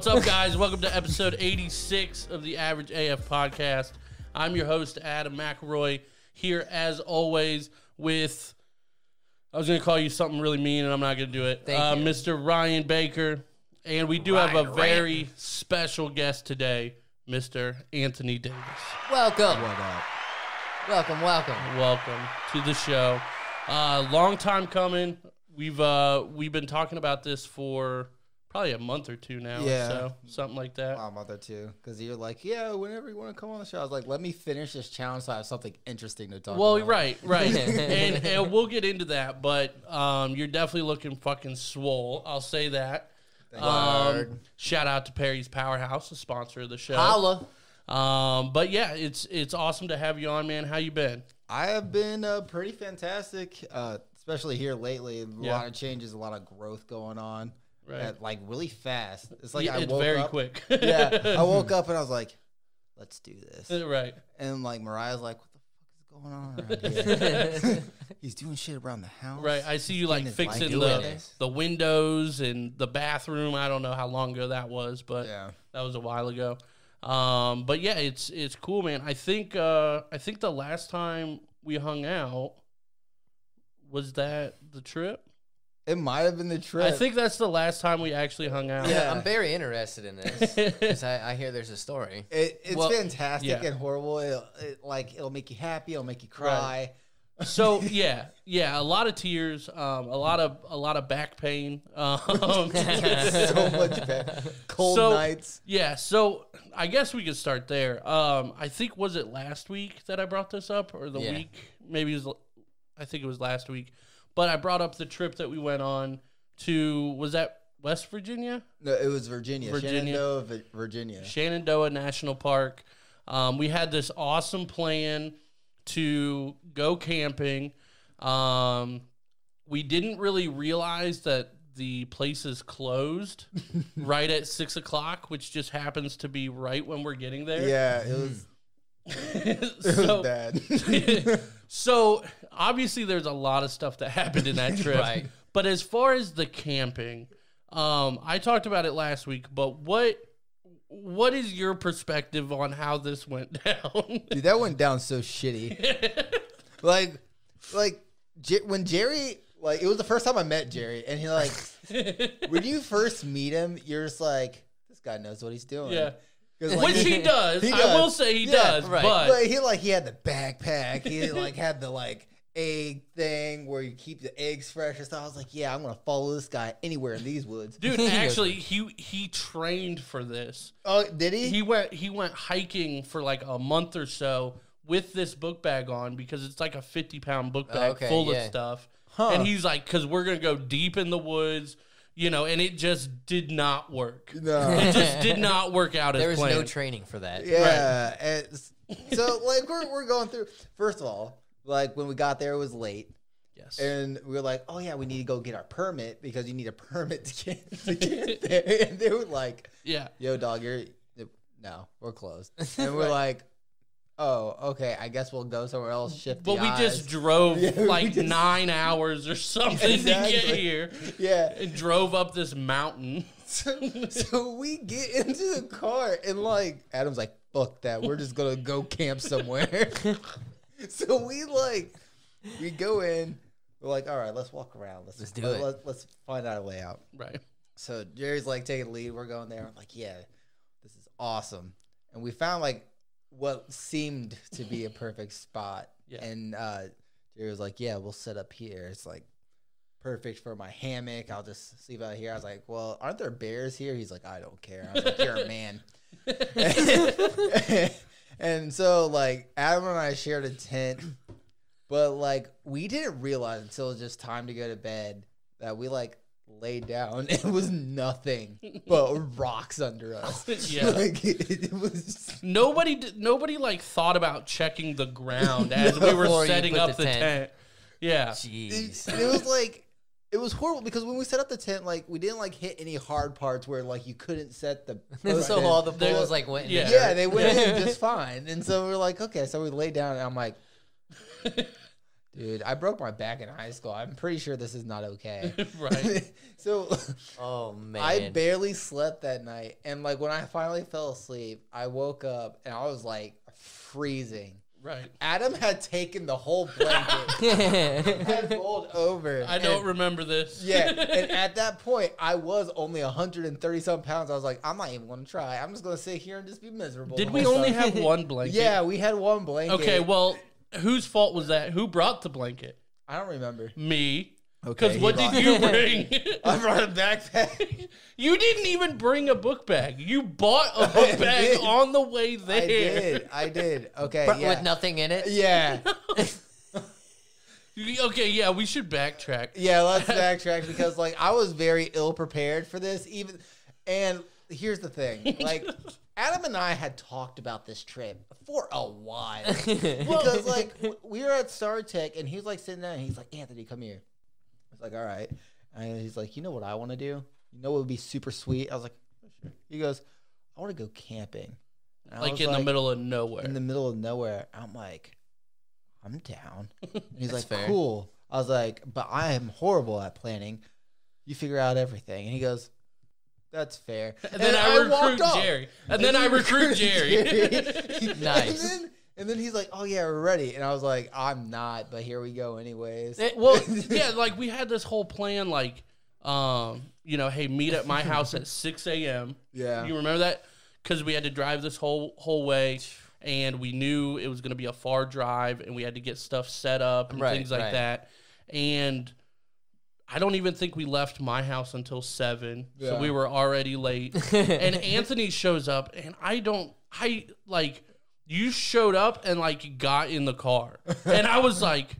What's up, guys? Welcome to episode 86 of the Average AF podcast. I'm your host, Adam McElroy, here as always with. I was going to call you something really mean, and I'm not going to do it. Thank uh, you. Mr. Ryan Baker. And we do have a Ryan very special guest today, Mr. Anthony Davis. Welcome. What up? Welcome, welcome. Welcome to the show. Uh, long time coming. We've uh, we've been talking about this for probably a month or two now. Yeah. So something like that. A month or two, because you're like, yeah, whenever you want to come on the show, I was like, let me finish this challenge so I have something interesting to talk about. Well, about. right, right, and and we'll get into that, but um, you're definitely looking fucking swole. I'll say that. Um, shout out to Perry's Powerhouse, the sponsor of the show. Holla. Um, but yeah, it's it's awesome to have you on, man. How you been? I have been uh, pretty fantastic, uh, especially here lately. A Yeah. lot of changes, a lot of growth going on, Right. at, like really fast. It's like Yeah, I it's woke very up, quick. yeah, I woke up and I was like, let's do this. right. And like Mariah's like, what the fuck is going on around here? He's doing shit around the house. Right, I see you like fixing the the windows and the bathroom. I don't know how long ago that was, but Yeah. that was a while ago. Um, but yeah, it's it's cool, man. I think uh, I think the last time we hung out was that the trip. It might have been the trip. I think that's the last time we actually hung out. Yeah. I'm very interested in this because I, I hear there's a story. It, it's Well, fantastic yeah. and horrible. It'll, it, like it'll make you happy. It'll make you cry. So yeah, yeah, a lot of tears, um, a lot of a lot of back pain. Um, so much bad. Cold So- nights. Yeah, so I guess we could start there. Um, I think was it last week that I brought this up, or the Yeah. week? Maybe it was. I think it was last week, but I brought up the trip that we went on to. Was that West Virginia, No, it was Virginia. Virginia. Shenandoah, Virginia. Shenandoah National Park? Um, we had this awesome plan to go camping. Um, we didn't really realize that the place is closed right at six o'clock, which just happens to be right when we're getting there. Yeah, it was. It was so, bad. So obviously there's a lot of stuff that happened in that trip. Right. But as far as the camping, um, I talked about it last week, but what what is your perspective on how this went down? Dude, that went down so shitty. like, like J- when Jerry, like, it was the first time I met Jerry, and he like, when you first meet him, you're just like, this guy knows what he's doing. yeah. 'Cause, like, Which he does. He I will say he Yeah, does. right. But But he like he had the backpack. He like had the like egg thing where you keep the eggs fresh and stuff. I was like, yeah, I'm gonna follow this guy anywhere in these woods. dude, He goes- actually he he trained for this. Oh, did he? he went he went hiking for like a month or so with this book bag on because it's like a 50 pound book bag Okay, full of stuff Huh. and he's like because we're gonna go deep in the woods you know and it just did not work no. it just did not work out as There was planned no training for that. Yeah. and s- so like we're we're going through. First of all, like when we got there, it was late, yes and we were like, oh yeah, we need to go get our permit because you need a permit to get to get there. And they were like, yeah yo, dog, you're no, we're closed. And we're like, oh, okay, I guess we'll go somewhere else. Shift. but the we eyes." just drove Yeah, like just- nine hours or something to get here yeah. and drove up this mountain So, so we get into the car and like Adam's like, fuck that. We're just gonna go camp somewhere. so we like we go in, we're like, all right, let's walk around. Let's, Let's do let, it. Let, let's find out a way out. right So Jerry's like taking the lead, we're going there. I'm like, yeah, this is awesome. And we found like what seemed to be a perfect spot. Yeah. And uh Jerry was like, Yeah, we'll set up here. It's like perfect for my hammock. I'll just sleep out here. I was like, Well, aren't there bears here? He's like, I don't care. I was like, You're a man. and so like Adam and I shared a tent, but like we didn't realize until it was just time to go to bed that we like laid down. It was nothing but rocks under us. Yeah. like it, it was. Nobody, did, nobody like thought about checking the ground as we were Before you setting put up the the tent. tent. Yeah, It, Jeez. it was like it was horrible because when we set up the tent, like we didn't like hit any hard parts where like you couldn't set the. post so in. all the There- poles like went in yeah. the yeah, dirt. they went in just fine, and so we are like, okay, so we laid down, and I'm like, Dude, I broke my back in high school. I'm pretty sure this is not okay. right. so Oh man. I barely slept that night. And like when I finally fell asleep, I woke up and I was like freezing. Right. Adam had taken the whole blanket, had rolled over. I don't and- remember this. Yeah, and at that point, I was only 130 some pounds. I was like, I'm not even going to try. I'm just going to sit here and just be miserable. Did we only have one blanket? Yeah, we had one blanket. Okay, well, whose fault was that? Who brought the blanket? I don't remember. Me. Okay, Because what brought- did you bring? I brought a backpack. you didn't even bring a book bag. You bought a book bag on the way there. I did. I did. Okay, But yeah. with nothing in it. yeah. Okay, yeah, we should backtrack. Yeah, let's backtrack because like I was very ill prepared for this. Even and here's the thing, like Adam and I had talked about this trip for a while because like we were at Star Tech and he was like sitting there and he's like Anthony, come here. I was like, all right, and he's like, you know what I want to do? You know what would be super sweet? I was like, "Oh, sure. He goes, I want to go camping. And I Like was in the middle of nowhere. in the middle of nowhere. I'm like, I'm down. And he's like, fair. cool. I was like, but I am horrible at planning. You figure out everything. And he goes, that's fair. and then I, walked recruit. Jerry. And, then I recruit Jerry. Nice. And then, and then he's like, oh yeah, we're ready. And I was like, I'm not, but here we go anyways. Eh, well, yeah, like we had this whole plan, like, um, you know, hey, meet at my house at six a.m. yeah. You remember that? Because we had to drive this whole whole way, and we knew it was going to be a far drive, and we had to get stuff set up and Right, things like right. that. And I don't even think we left my house until seven, so we were already late. and Anthony shows up, and I don't, I like, you showed up and like got in the car, and I was like.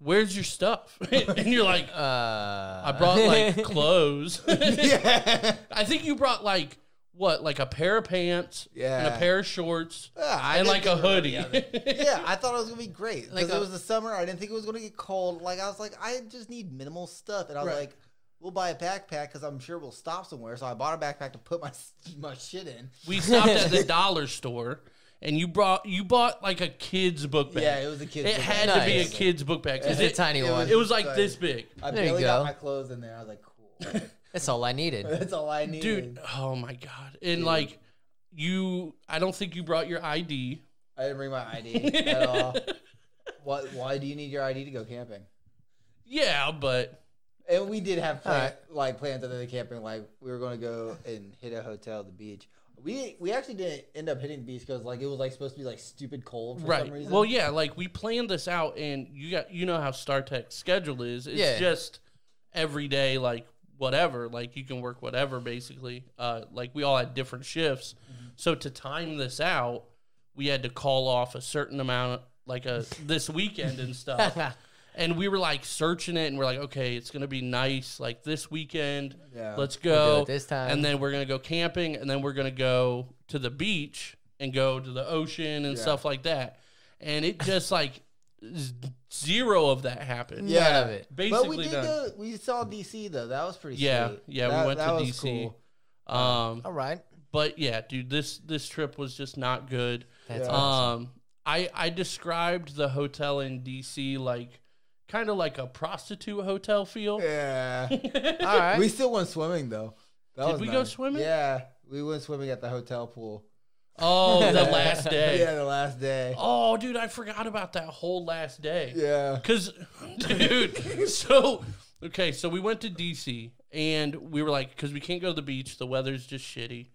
Where's your stuff? and you're like, Uh, I brought like clothes. yeah. I think you brought like what, like a pair of pants yeah. and a pair of shorts Yeah, and like a think we were hoodie. yeah, I thought it was gonna be great Like a- it was the summer. I didn't think it was gonna get cold. Like I was like, I just need minimal stuff, and I was Right. like, we'll buy a backpack because I'm sure we'll stop somewhere. So I bought a backpack to put my my shit in. we stopped at the dollar store and you brought you bought like a kid's book bag. Yeah, it was a kid's. it book had bag. to be a kid's book bag. It's a tiny it one. it was like Sorry. this big. I There you barely go. got my clothes in there. I was like, cool. That's all I needed. That's all I needed. Dude, oh my god. And like you I don't think you brought your ID. I didn't bring my ID at all. What? Why do you need your ID to go camping? Yeah, but And we did have plan, Alright. like plans other than camping. Like we were going to go and hit a hotel at the beach. We we actually didn't end up hitting the beach because like it was like supposed to be like stupid cold for some right. reason. Well, yeah, like we planned this out and you got you know how StarTech's schedule is. It's Yeah. just every day like whatever, like you can work whatever basically. Uh like we all had different shifts. So to time this out, we had to call off a certain amount like a this weekend and stuff. and we were like searching it and we're like, okay, it's gonna be nice like this weekend. Yeah. Let's We'll go it this time. And then we're gonna go camping and then we're gonna go to the beach and go to the ocean and Yeah. stuff like that. And it just like zero of that happened. yeah, None of it. Basically but we did go. We saw DC though. That was pretty. Yeah, sweet. yeah, we went that to was DC. cool. Um, all right. but yeah, dude, this this trip was just not good. That's Yeah. awesome. Um, I I described the hotel in DC like kind of like a prostitute hotel feel. Yeah. all right. we still went swimming though. That Did was we go swimming? Yeah, we went swimming at the hotel pool. Oh, the last day. Yeah, the last day. Oh, dude, I forgot about that whole last day. Yeah. Cause, dude, so okay, so we went to DC and we were like, cause we can't go to the beach, the weather's just shitty,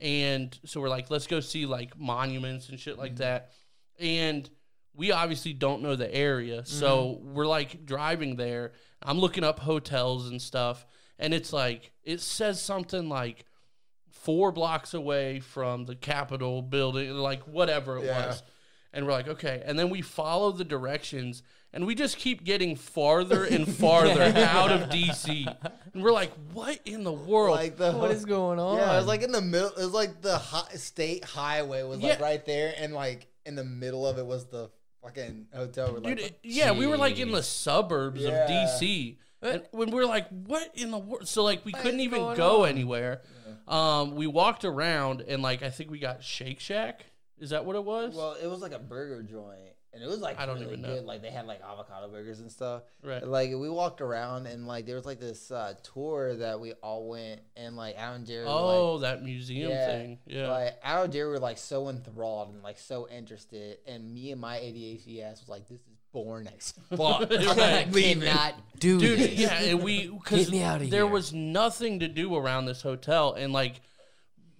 and so we're like, let's go see like monuments and shit like mm-hmm. that, and we obviously don't know the area, so mm-hmm. we're like driving there. I'm looking up hotels and stuff, and it's like it says something like four blocks away from the Capitol building, like whatever it Yeah. was. And we're like, okay. And then we follow the directions and we just keep getting farther and farther out of DC. And we're like, what in the world? Like the what is going on? Yeah, it was like in the middle. It was like the hi- state highway was like Yeah. right there, and like in the middle of it was the fucking hotel. We're Dude, like, it- yeah, we were like in the suburbs Yeah. of DC. And when we are like, what in the world? So like we couldn't even go on? anywhere. Um, we walked around and like I think we got Shake Shack. Is that what it was? Well, it was like a burger joint, and it was like I don't really even know. good. Like they had like avocado burgers and stuff. right. And, Like we walked around, and like there was like this uh, tour that we all went, and like Adam and Jerry. were, like, Oh, that museum Yeah, thing. Yeah. Like Adam and Jerry were like so enthralled and like so interested, and me and my ADHD ass was like, "This is boring as fuck." I'm Right. not leaving. cannot do Dude, this. yeah, and we because Get me outta there here. was nothing to do around this hotel, and like,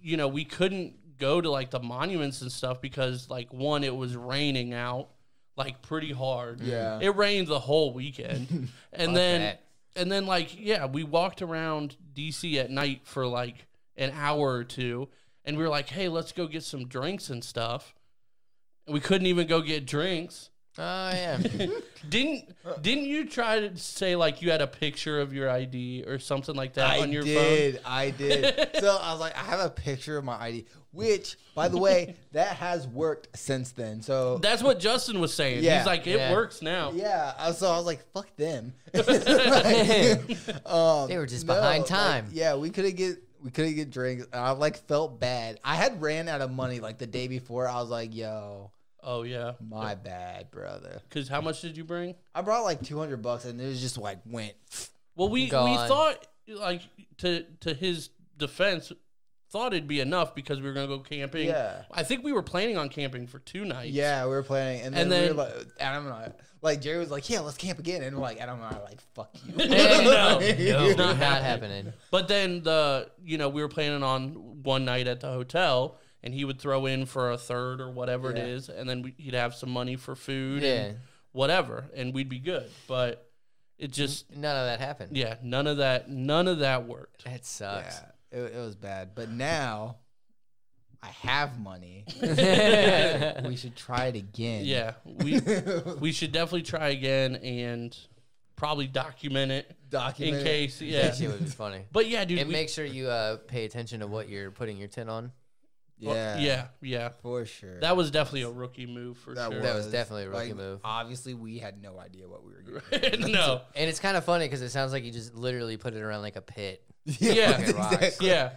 you know, we couldn't go to like the monuments and stuff because like one, it was raining out like pretty hard. Yeah. Mm. it rained the whole weekend, and then that. and then like yeah, we walked around DC at night for like an hour or two, and we were like, hey, let's go get some drinks and stuff. And we couldn't even go get drinks. Oh yeah. Didn't didn't you try to say like you had a picture of your ID or something like that I on your did, I did. I did. So I was like, I have a picture of my ID, which, by the way, that has worked since then. So? That's what Justin was saying. Yeah. He's like, it Yeah. works now. yeah, I- so I was like, fuck them. Like, um, They were just behind like, time. yeah, we couldn't get we couldn't get drinks. I like felt bad. I had ran out of money like the day before. I was like, yo, Oh yeah. my bad, brother. Because how much did you bring? I brought like two hundred bucks, and it was just like went. Well, we we Gone. thought like to to his defense, thought it'd be enough because we were gonna go camping. Yeah. I think we were planning on camping for two nights. Yeah, we were planning, and then, And we then- were like, Adam and I, like Jerry was like, "Yeah, let's camp again," and we're like, Adam and I, are like, "Fuck you." No, No, not not happening. happening. But then the you know we were planning on one night at the hotel, and he would throw in for a third or whatever Yeah. it is, and then we, he'd have some money for food Yeah. and whatever, and we'd be good. But it just None of that happened. yeah, none of that, none of that worked. That sucks. Yeah, it, it was bad. But now I have money. we should try it again. Yeah, we we should definitely try again and probably document it Document in it. case. That Yeah, shit would be funny. but yeah, dude. And we- make sure you uh, pay attention to what you're putting your tin on. Well, Yeah, yeah, yeah. for sure. That was definitely a rookie move for That sure. That was definitely a rookie like, move. Obviously, we had no idea what we were doing. no. And it's kind of funny because it sounds like you just literally put it around like a pit. Yeah, Fucking exactly. Yeah,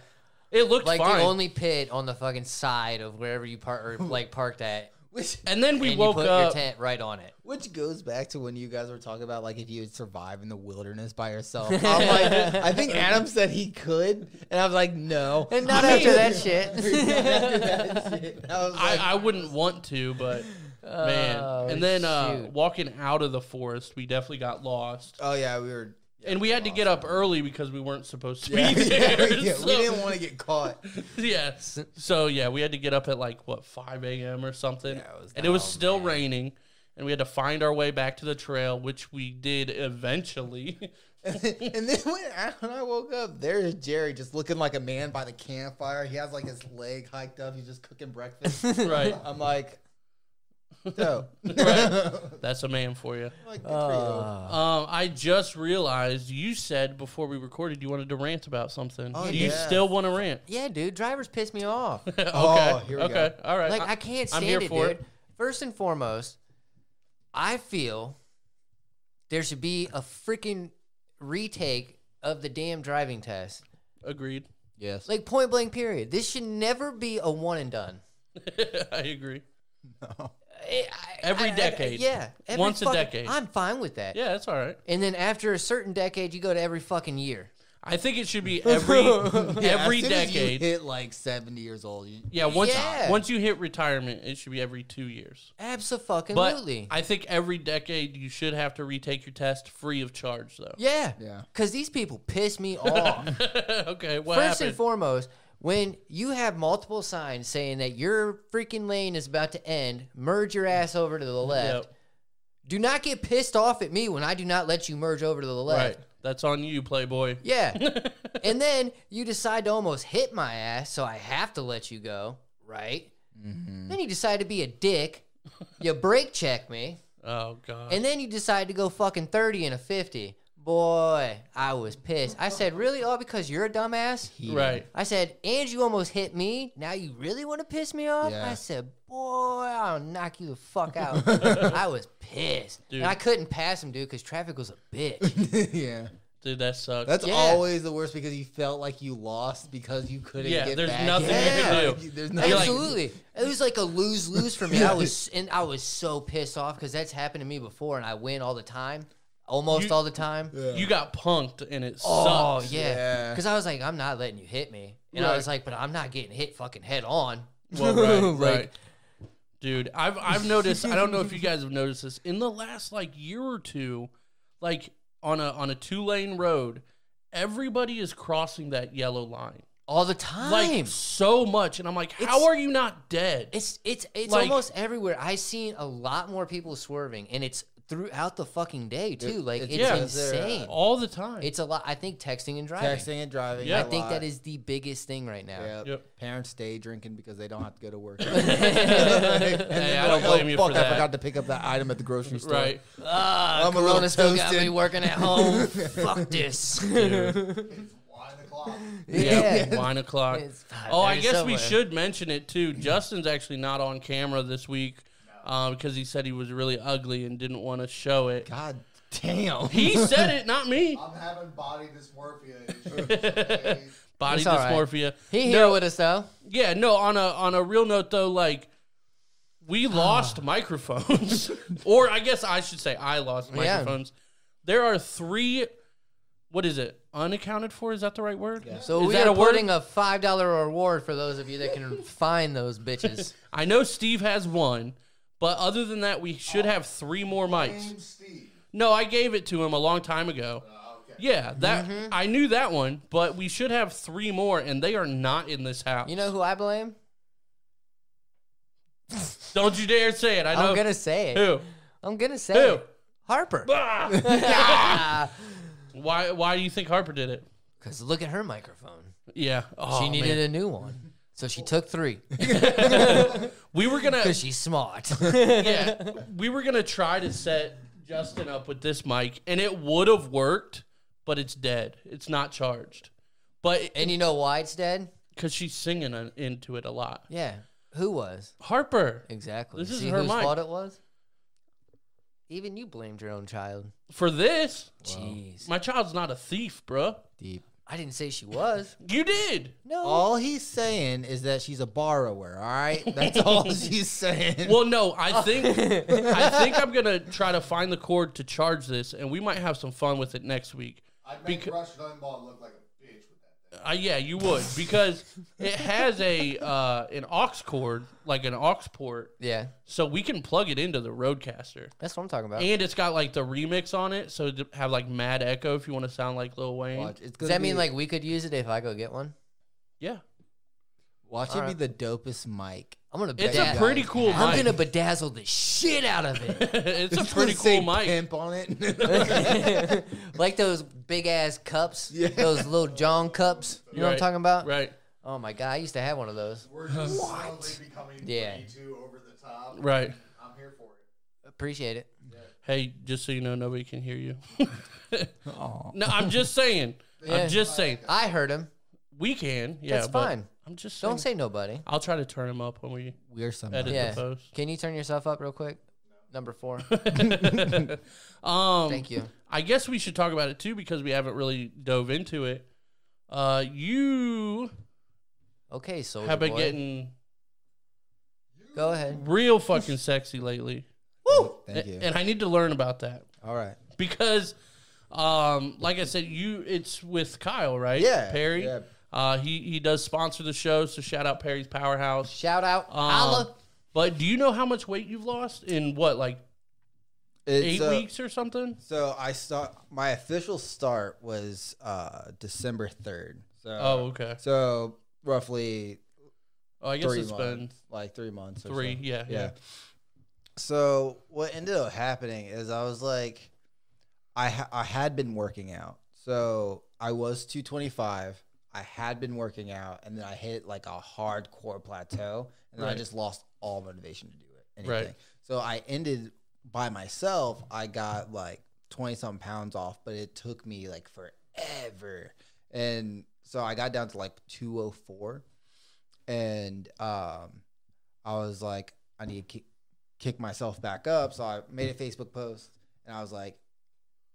it looked Like fine. the only pit on the fucking side of wherever you park or like parked at. Which, and then we and woke you put your up. tent right on it. which goes back to when you guys were talking about like if you would survive in the wilderness by yourself. I'm like, I think Adam said he could, and I was like, no. And not after that shit. After that shit, I like, I, I wouldn't want to, but man. Oh, and then uh, walking out of the forest, we definitely got lost, oh yeah, we were. Yeah, and we had to get up early because we weren't supposed to be Yeah, yeah, there. yeah, so- we didn't want to get caught. yeah. So yeah, we had to get up at like what five a.m. or something, it and it was still man. raining, and we had to find our way back to the trail, which we did eventually. and then when Adam and I woke up, there's Jerry just looking like a man by the campfire. He has like his leg hiked up. He's just cooking breakfast. right, I'm like, dope. Right. that's a man for you. like, good for Uh, Um, I just realized you said before we recorded you wanted to rant about something. Oh, Do you yeah. still want to rant? yeah, dude, drivers piss me off. okay. Oh, here we okay. All right. Like I- I can't I'm stand here it, for dude. it. First and foremost, I feel there should be a freaking retake of the damn driving test. agreed. Yes. Like point blank period. This should never be a one and done. I agree. no. I- I- Every I- I- decade. yeah. every Once a fucking- decade. I'm fine with that. Yeah, that's all right. And then after a certain decade, you go to every fucking year. I think it should be every Yeah, every as soon as you decade. hit like 70 years old. You, yeah, once Yeah. once you hit retirement, it should be every two years. But Absolutely. I think every decade you should have to retake your test free of charge, though. yeah. yeah. Because these people piss me off. okay, what First happened? and foremost, when you have multiple signs saying that your freaking lane is about to end, merge your ass over to the left. Yep, Do not get pissed off at me when I do not let you merge over to the left. right. That's on you, Playboy. Yeah. and then you decide to almost hit my ass, so I have to let you go, right? Mm-hmm. Then you decide to be a dick. You brake check me. Oh God. And then you decide to go fucking 30 and a 50. Boy, I was pissed. I said, really? All because you're a dumbass? right. I said, and you almost hit me. Now you really want to piss me off? Yeah. I said, boy, I'll knock you the fuck out. I was pissed. Dude. And I couldn't pass him, dude, because traffic was a bitch. yeah. Dude, that sucks. That's Yeah. always the worst because you felt like you lost because you couldn't Yeah, get there's nothing you can Yeah. do. There's You're nothing. like- Absolutely. it was like a lose lose for me. I was and I was so pissed off because that's happened to me before, and I win all the time, almost You- all the time. you got punked and it Oh sucks. yeah, Yeah. because I was like, I'm not letting you hit me, and I Right. was like, but I'm not getting hit fucking head on. Well, right, Like, right. Dude, I've I've noticed. I don't know if you guys have noticed this in the last like year or two, like on a on a two lane road, everybody is crossing that yellow line all the time. like so much, and I'm like, how It's- are you not dead? It's it's it's Like- almost everywhere. I've seen a lot more people swerving, and it's throughout the fucking day too. Like it's it's Yeah. insane. all the time. It's a lot. I think texting and driving. Texting and driving. Yeah. I think lot. that is the biggest thing right now. Yeah. Yep. Parents stay drinking because they don't have to go to work. Hey, I don't blame you fuck, for I that. forgot to pick up that item at the grocery store. right. Ah, I'm a little Corona still got me toasted. working at home. Fuck this. Wine o'clock. Yeah, wine o'clock. Oh, I 5:30 guess we should mention it too. Justin's actually not on camera this week uh, because he said he was really ugly and didn't want to show it. God damn. He said it, not me. I'm having body dysmorphia. Body It's all right. dysmorphia. He No, here with us though. Yeah, no. On a on a real note though, like we lost microphones, or I guess I should say I lost Yeah. microphones. There are three. What is it? Unaccounted for? Is that the right word? So Is we that are a word? putting a five dollar reward for those of you that can find those bitches. I know Steve has one, but other than that, we should have three more mics. Steve. No, I gave it to him a long time ago. Uh, okay. Yeah, that Mm-hmm. I knew that one, but we should have three more, and they are not in this house. You know who I blame? Don't you dare say it. I know I'm gonna say it. who. I'm gonna say Who? it. Harper. Ah! why? Why do you think Harper did it? Because look at her microphone. Yeah, oh, she needed man. a new one. So she took three We were gonna. because she's smart. yeah, we were gonna try to set Justin up with this mic, and it would have worked, but it's dead. It's not charged. But and you know why it's dead? because she's singing on- into it a lot. Yeah. Who was? Harper, Exactly. This is See her whose mic. fault it was? Even you blamed your own child. for this, Jeez. my child's not a thief, bruh. Deep. I didn't say she was. You did. No. All he's saying is that she's a borrower. All right, that's all she's saying. Well, no, I oh. think I think I'm gonna try to find the cord to charge this, and we might have some fun with it next week. I'd make Beca- Rush Limbaugh look like a bitch with that thing. Uh, yeah, you would because it has a uh, an aux cord, like an aux port, yeah. so we can plug it into the RodeCaster, That's what I'm talking about. and it's got like the remix on it, so to have like mad echo if you want to sound like Lil Wayne. Watch, it's Does gonna that mean be- like we could use it if I go get one? Yeah, watch it Alright. be the dopest mic? I'm gonna. it's bedaz- a pretty cool I'm mic. gonna bedazzle the shit out of it, it's a pretty cool mic. Pimp on it. like those big ass cups, Yeah. those Lil Jon cups. You know what I'm talking about? Right, Oh my god, I used to have one of those. We're just slowly becoming Yeah. too over the top. right. I'm here for it. Appreciate it. Hey, just so you know, nobody can hear you. No, I'm just saying. Yeah. I'm just saying. I heard him. We can. Yeah, That's fine. I'm just saying. Don't say nobody. I'll try to turn him up when we We're somebody. edit Yeah. the post. Can you turn yourself up real quick? Number four. um, Thank you. I guess we should talk about it too because we haven't really dove into it. Uh, you Okay, so have been getting Go ahead. real fucking sexy lately, Woo! Thank you. and I need to learn about that All right. because, um, like I said, you it's with Kyle, right? Yeah, Perry. yeah. Uh, he he does sponsor the show, so shout out Perry's Powerhouse. Shout out. Um, Holla. But do you know how much weight you've lost in what, like It's, eight uh, weeks or something? So I start. My official start was uh, December third. So Oh, okay. So roughly Oh, I guess three it's months, been like three months. Or three. so. Yeah, yeah. So what ended up happening is I was like, I ha- I had been working out. So I was 225. I had been working out, and then I hit like a hardcore plateau, and then I just lost all motivation to do it. Anything. Right. So I ended by myself. I got like 20 something pounds off, but it took me like forever. And so I got down to like 204 and um, I was like, I need to kick, kick myself back up. So I made a Facebook post, and I was like,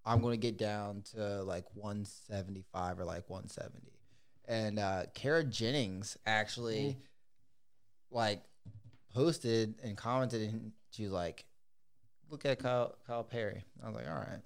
I'm going to get down to like 175 or like 170. And uh, Kara Jennings actually like posted and commented, and she was like, "Look at Kyle, Kyle Perry." I was like, "All right."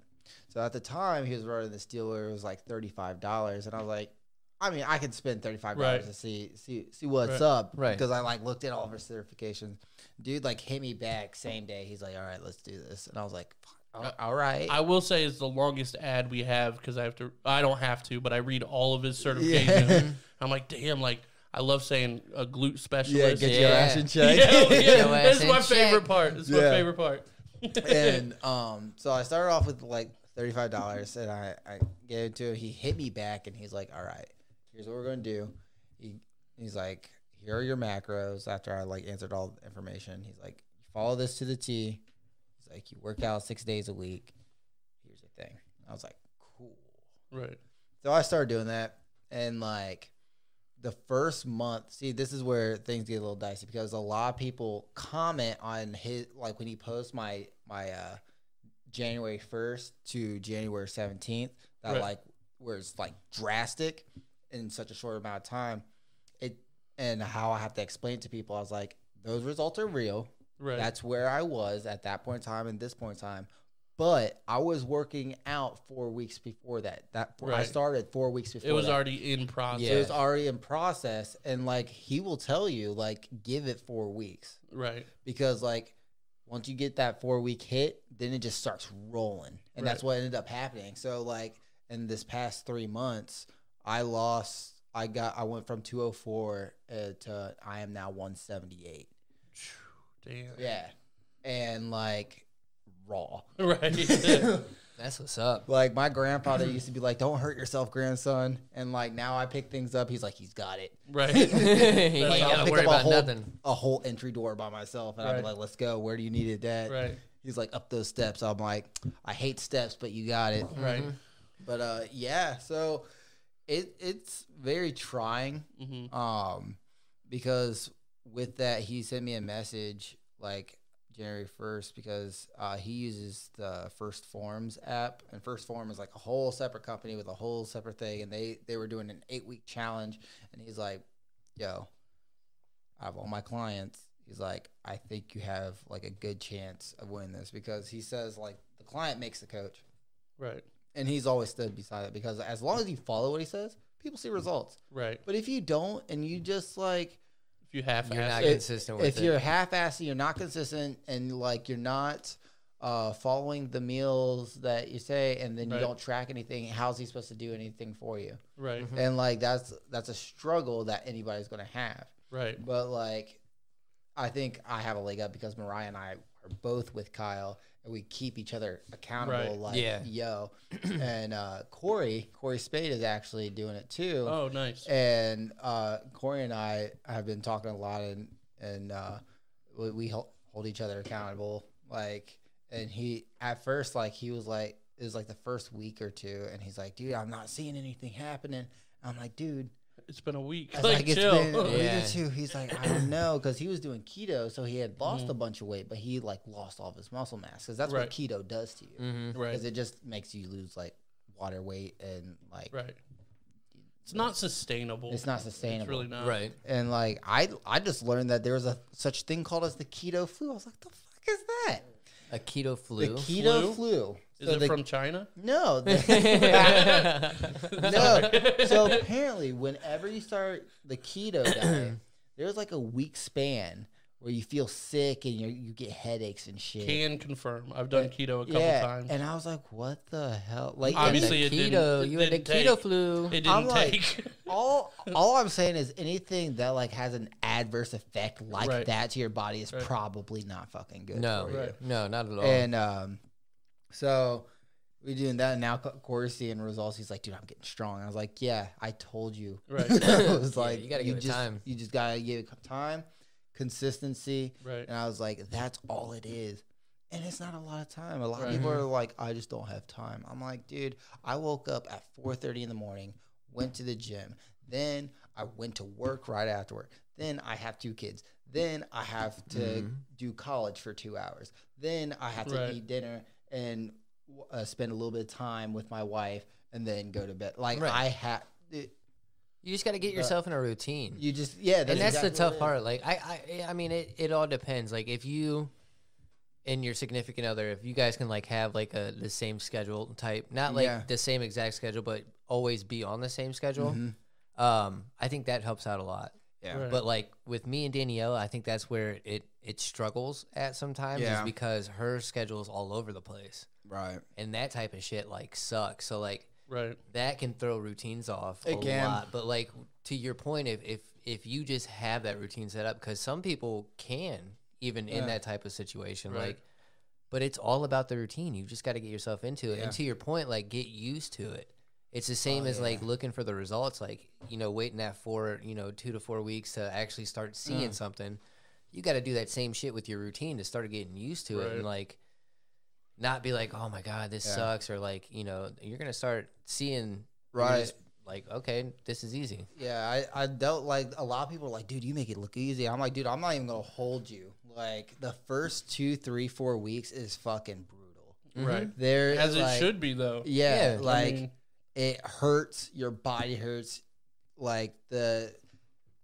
So at the time, he was running the where it was like thirty five dollars, and I was like, "I mean, I could spend thirty five dollars Right. to see see see what's Right. up." Right. Because I like looked at all of her certifications. Dude, like hit me back same day. He's like, "All right, let's do this," and I was like, "Fuck, all- "All right." I will say it's the longest ad we have because I have to. I don't have to, but I read all of his certifications. I'm like, damn, like I love saying a glute specialist. yeah, specialist. get Yeah. your ass in check. yeah, yeah. Your ass This is my check. favorite part. This is my favorite part. and um, so I started off with like thirty five dollars, and I I gave it to him. He hit me back, and he's like, "All right, here's what we're gonna do." He he's like, "Here are your macros." After I like answered all the information, he's like, "Follow this to the T." Like, "You work out six days a week." Here's the thing. I was like, "Cool." right. So I started doing that, and like the first month, see, this is where things get a little dicey because a lot of people comment on his like when he posts my my uh January first to January seventeenth, that Right. like where it's like drastic in such a short amount of time. It and how I have to explain to people, I was like, those results are real. Right. That's where I was at that point in time and this point in time. But I was working out four weeks before that. That I started four weeks before. it was that. already in process. So it was already in process, and like he will tell you, like give it four weeks Right. because like once you get that four week hit, then it just starts rolling, and that's what ended up happening. So like in this past three months, I lost. I got. I went from two hundred four uh, to I am now one seventy eight. Damn. Yeah, and like raw. Right. That's what's up. Like my grandfather used to be like, "Don't hurt yourself, grandson," and like now I pick things up. He's like, "He's got it." right. you Like, I'll pick worry up a about whole, nothing. a whole entry door by myself, and I'd Right. be like, "Let's go. Where do you need it at?" Right. He's like, "Up those steps." I'm like, "I hate steps, but you got it." Right. But uh, yeah. So it it's very trying, hmm um, because with that he sent me a message like January first because uh, he uses the First Forms app, and First Form is like a whole separate company with a whole separate thing, and they they were doing an eight week challenge, and he's like, "Yo, I have all my clients." He's like, "I think you have like a good chance of winning this because he says like the client makes the coach." Right. and he's always stood beside it because as long as you follow what he says, people see results. Right. But if you don't and you just like If you half You're not If- consistent with if it. If you're half-assing, you're not consistent, and like you're not uh, following the meals that you say, and then Right. you don't track anything, how's he supposed to do anything for you? right. And like that's that's a struggle that anybody's gonna have. Right. But like, I think I have a leg up because Mariah and I are both with Kyle, and we keep each other accountable. Right. Like, Yeah. yo, and uh, Corey, Corey Spade is actually doing it too. Oh, nice. And uh, Corey and I have been talking a lot, and and uh, we, we hold each other accountable. Like, and he at first, like, he was like, it was like the first week or two, and he's like, dude, I'm not seeing anything happening. I'm like, dude, It's been a week. I was Like, like, it's chill. been a week Yeah. or two. He's like, I don't know, because he was doing keto, so he had lost Mhm. a bunch of weight, but he like lost all of his muscle mass because that's Right. what keto does to you. Mhm. right. Because it just makes you lose like water weight and like Right. It's not sustainable. it's not sustainable. It's really not. Right. And like I, I just learned that there was a such thing called as the keto flu. I was like, the fuck is that? A keto flu. The keto Flu? flu. Is So it the- from China? No. the- no. So apparently, whenever you start the keto diet, there's like a week span where you feel sick and you you get headaches and shit. Can confirm. I've done keto a couple yeah, times. and I was like, "What the hell?" Like, Obviously, the it keto. didn't- it you had the didn't keto flu. it didn't I'm like- take. all all I'm saying is anything that like has an adverse effect like Right. that to your body is Right. probably not fucking good no, for you. Right. no, not at all. And um, so we doing that. And now Co- Corey's seeing results. He's like, dude, I'm getting strong. I was like, yeah, I told you. Right. I was Yeah, like, you gotta give it just, time. You just gotta give it time, consistency. right. And I was like, that's all it is. And it's not a lot of time. A lot Right. of people are like, I just don't have time. I'm like, dude, I woke up at 4:30 in the morning, went to the gym, then I went to work right afterward. Then I have two kids. Then I have to Mhm. do college for two hours. Then I have to Right. eat dinner and uh, spend a little bit of time with my wife, and then go to bed. Like Right. I had, You just got to get yourself in a routine. you just yeah, and that's exactly the tough what it is. part. Like I, I, I mean, it, it all depends. Like if you and your significant other, if you guys can like have like a the same schedule type, not like Yeah. the same exact schedule, but always be on the same schedule. Mm-hmm. Um, I think that helps out a lot. Yeah. Right. But like with me and Danielle, I think that's where it it struggles at sometimes is Yeah. because her schedule is all over the place, Right. and that type of shit like sucks. So like Right. that can throw routines off It a can. lot. But like to your point, if if if you just have that routine set up, because some people can even in that type of situation, Right. like. But it's all about the routine. You just got to get yourself into it, Yeah. and to your point, like get used to it. It's the same Oh, as like looking for the results, like you know, waiting that four, you know, two to four weeks to actually start seeing Mm. something. You got to do that same shit with your routine to start getting used to it, and like not be like, oh my god, this Yeah. sucks, or like you know, you're gonna start seeing Right. just like, okay, this is easy. Yeah, I, I dealt like a lot of people are like, dude, you make it look easy. I'm like, dude, I'm not even gonna hold you. Like the first two, three, four weeks is fucking brutal. Mm-hmm. Right. There, As like, it should be though. Yeah, Yeah, like I mean, it hurts. Your body hurts. Like the,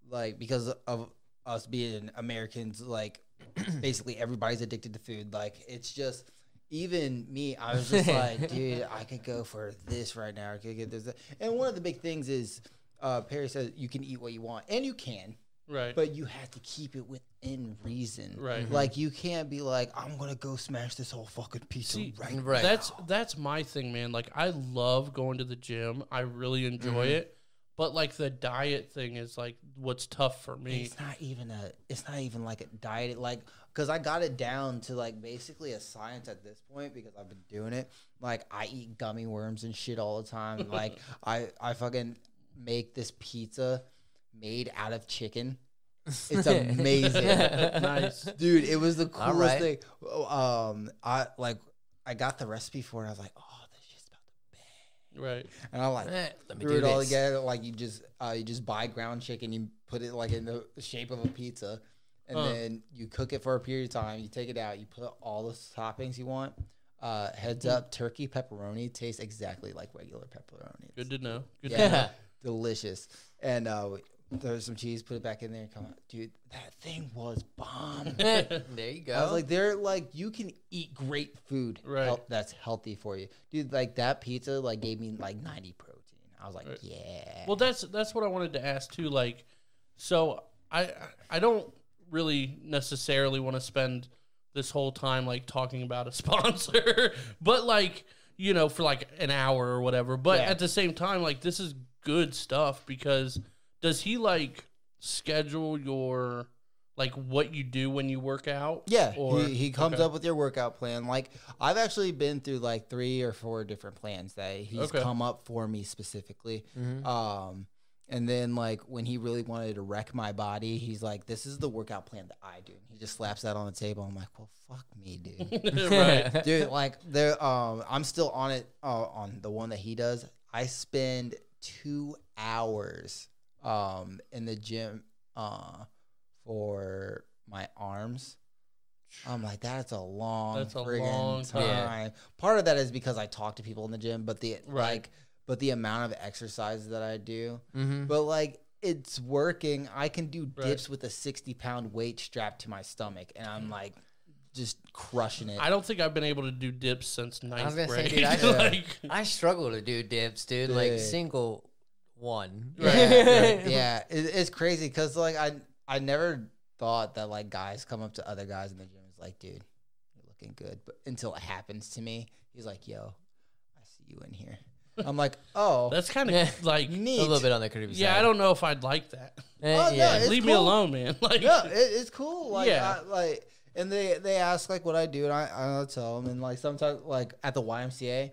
like because of us being Americans, like basically everybody's addicted to food. Like it's just. Even me, I was just like, dude, I could go for this right now. I could get this. And one of the big things is, uh, Perry says you can eat what you want, and you can, right. but you have to keep it within reason. Right. Like you can't be like, I'm gonna go smash this whole fucking pizza See, right. Right. That's that's my thing, man. Like I love going to the gym. I really enjoy Mm-hmm. it. But like the diet thing is like what's tough for me. It's not even a. It's not even like a diet. Like, cause I got it down to like basically a science at this point because I've been doing it. Like, I eat gummy worms and shit all the time. like, I I fucking make this pizza made out of chicken. It's amazing. nice. dude it was the coolest right. thing um i like i got the recipe for it i was like oh this shit's about to Right. and i like Eh, let me threw do it all together like you just uh you just buy ground chicken you put it like in the shape of a pizza and Huh. then you cook it for a period of time you take it out you put all the toppings you want uh heads Hmm. up turkey pepperoni tastes exactly like regular pepperoni Good to know. Good yeah, to know. delicious. And uh, there's some cheese. Put it back in there. and Come on, dude. That thing was bomb. there you go. I was like, they're like, you can eat great food. Right. that's healthy for you, dude. Like that pizza, like gave me like 90 protein. I was like, Right. yeah. Well, that's that's what I wanted to ask too. Like, so I I don't really necessarily want to spend this whole time like talking about a sponsor, but like you know for like an hour or whatever. But Yeah. at the same time, like this is good stuff because does he like schedule your like what you do when you work out? yeah, or he, he comes okay. up with your workout plan. Like I've actually been through like three or four different plans that he's Okay. come up for me specifically. Mhm. Um, and then like when he really wanted to wreck my body, he's like, "This is the workout plan that I do." He just slaps that on the table. I'm like, "Well, fuck me, dude." right. dude like there um i'm still on it uh, on the one that he does i spend two hours um in the gym uh for my arms i'm like that's a long That's a long time time. part of that is because i talk to people in the gym but the Right. like but the amount of exercises that i do Mhm. but like it's working i can do Right. dips with a 60 pound weight strapped to my stomach and i'm like just crushing it I don't think I've been able to do dips since ninth gonna say, dude, I- like, I struggle to do dips, dude. Like single one. Right, yeah, yeah. It, it's crazy because like I I never thought that like guys come up to other guys in the gym and is like, dude, you're looking good, but until it happens to me, he's like, yo, I see you in here. I'm like, oh, that's kind Yeah. of like A little bit on the creepy yeah. side. Yeah, I don't know if I'd like that. Eh, Oh, no, yeah. it's Leave me alone, man. Like, Yeah, it, it's cool. Like, Yeah. I, like, and they they ask like what I do, and I I tell them, and like sometimes like at the YMCA,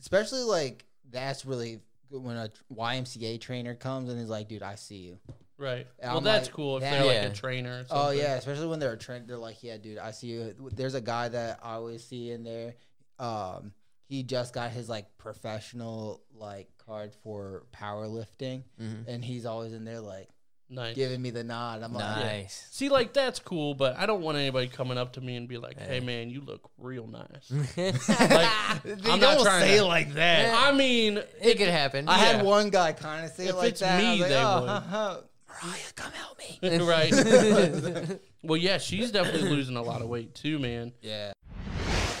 especially like that's really good when a YMCA trainer comes and is like, dude, I see you. right. And well, I'm that's like, cool if they're like a trainer. Or Oh yeah, especially when they're a trainer, they're like, yeah, dude, I see you. There's a guy that I always see in there. Um, he just got his like professional like card for powerlifting, Mhm. and he's always in there like, Nice. giving me the nod. I'm like, Nice. See, like that's cool, but I don't want anybody coming up to me and be like, "Hey, man, you look real nice." like, They I'm not don't trying say to- it like that. I mean, It could happen. I Yeah. had one guy kind of say If it like it's that. I me, was like, they oh, would. huh, huh. Mariah, come help me. right? well, yeah, she's definitely losing a lot of weight too, man. Yeah.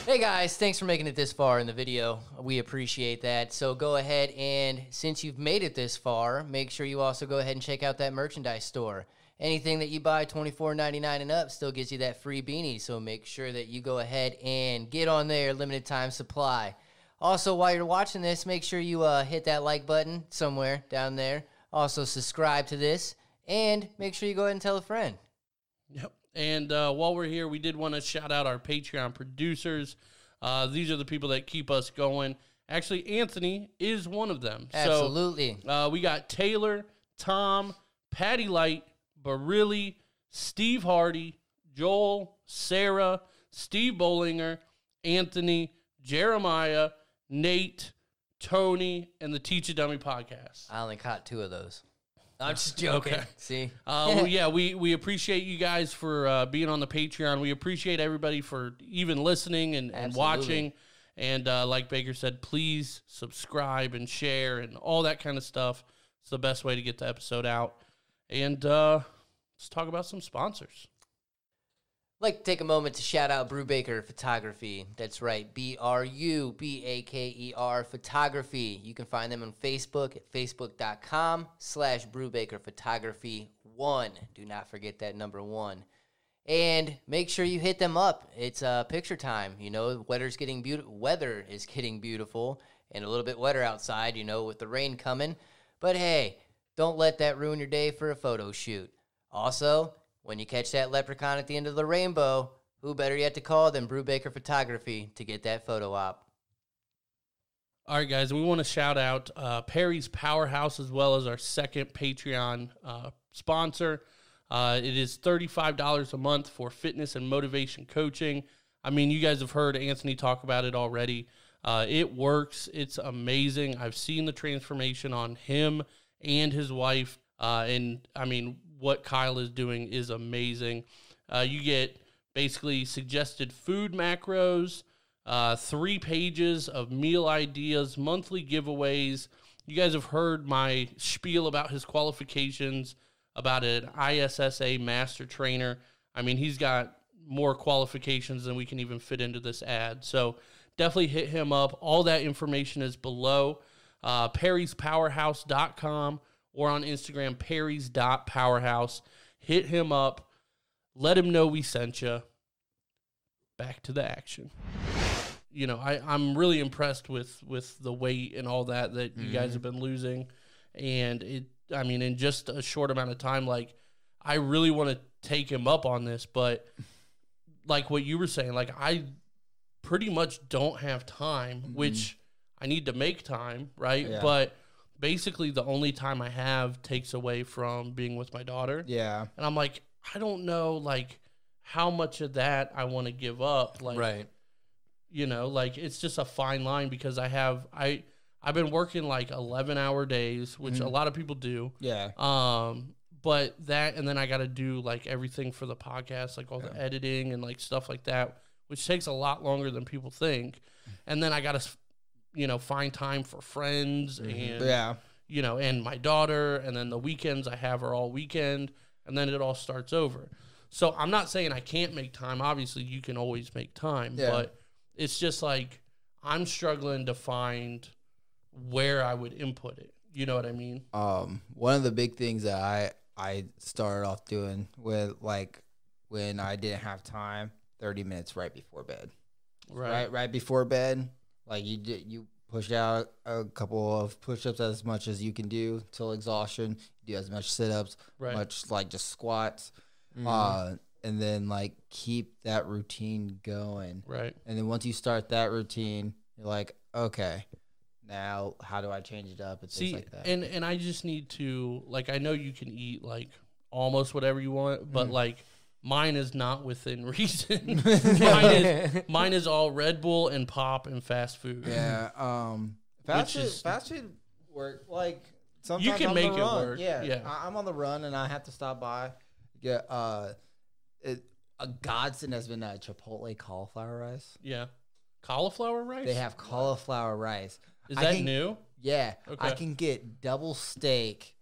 Hey guys, thanks for making it this far in the video. We appreciate that. So go ahead and since you've made it this far, make sure you also go ahead and check out that merchandise store. Anything that you buy $24.99 and up still gives you that free beanie. So make sure that you go ahead and get on there, limited time supply. Also, while you're watching this, make sure you uh, hit that like button somewhere down there. Also, subscribe to this and make sure you go ahead and tell a friend. Yep. And uh, while we're here, we did want to shout out our Patreon producers. Uh, these are the people that keep us going. Actually, Anthony is one of them. Absolutely. So uh, we got Taylor, Tom, Patty Light, Barilli, Steve Hardy, Joel, Sarah, Steve Bollinger, Anthony, Jeremiah, Nate, Tony, and the Teach a Dummy podcast. I only caught two of those. I'm just joking. Okay. See? Uh, well, yeah, we, we appreciate you guys for uh, being on the Patreon. We appreciate everybody for even listening and, and watching. And uh, like Baker said, please subscribe and share and all that kind of stuff. It's the best way to get the episode out. And uh, let's talk about some sponsors. Like to take a moment to shout out Brubaker Photography. That's right, B R U B A K E R Photography. You can find them on Facebook at facebook.com slash Brubaker Photography 1. Do not forget that number one. And make sure you hit them up. It's uh, picture time. You know, weather's getting beautiful. Weather is getting beautiful and a little bit wetter outside, you know, with the rain coming. But hey, don't let that ruin your day for a photo shoot. Also, when you catch that leprechaun at the end of the rainbow, who better yet to call than Brubaker Photography to get that photo op? All right, guys, we want to shout out uh, Perry's Powerhouse as well as our second Patreon uh, sponsor. Uh, it is $35 a month for fitness and motivation coaching. I mean, you guys have heard Anthony talk about it already. Uh, it works, it's amazing. I've seen the transformation on him and his wife. Uh, and I mean, what Kyle is doing is amazing. Uh, you get basically suggested food macros, uh, three pages of meal ideas, monthly giveaways. You guys have heard my spiel about his qualifications, about an ISSA master trainer. I mean, he's got more qualifications than we can even fit into this ad. So definitely hit him up. All that information is below uh, perryspowerhouse.com or on Instagram, perrys.powerhouse. Hit him up. Let him know we sent you. Back to the action. You know, I, I'm really impressed with with the weight and all that that you guys mm-hmm. have been losing. And it I mean, in just a short amount of time, like I really want to take him up on this, but like what you were saying, like I pretty much don't have time, mm-hmm. which I need to make time, right? Yeah. But basically the only time I have takes away from being with my daughter. Yeah. And I'm like, I don't know like how much of that I want to give up. Like right. you know, like it's just a fine line because I have I I've been working like 11 hour days, which a lot of people do. Yeah. Um, but that, and then I got to do like everything for the podcast, like all the editing and like stuff like that, which takes a lot longer than people think. And then I got to, you know, find time for friends and, Yeah. you know, and my daughter. And then the weekends I have her all weekend. And then it all starts over. So I'm not saying I can't make time. Obviously, you can always make time, Yeah. but it's just like I'm struggling to find where I would input it. You know what I mean? um one of the big things that I I started off doing with like when I didn't have time, thirty minutes right before bed. Right, right before bed, like you did, you push out a couple of push-ups as much as you can do till exhaustion. Do as much sit-ups, Right. much like just squats, Mm-hmm. uh, and then like keep that routine going. Right. And then once you start that routine, you're like, okay, now how do I change it up and things See, like that? and and I just need to like I know you can eat like almost whatever you want, Mm. but like mine is not within reason. mine is mine is all Red Bull and pop and fast food. Yeah. Um. Fast food. is- fast food work like sometimes you can I'm make it run. work. Yeah, Yeah. I, I'm on the run and I have to stop by. Get uh, it, a godsend has been uh, Chipotle cauliflower rice. Yeah. Cauliflower rice? They have cauliflower rice. Is I that can- new? Yeah, I can get double steak,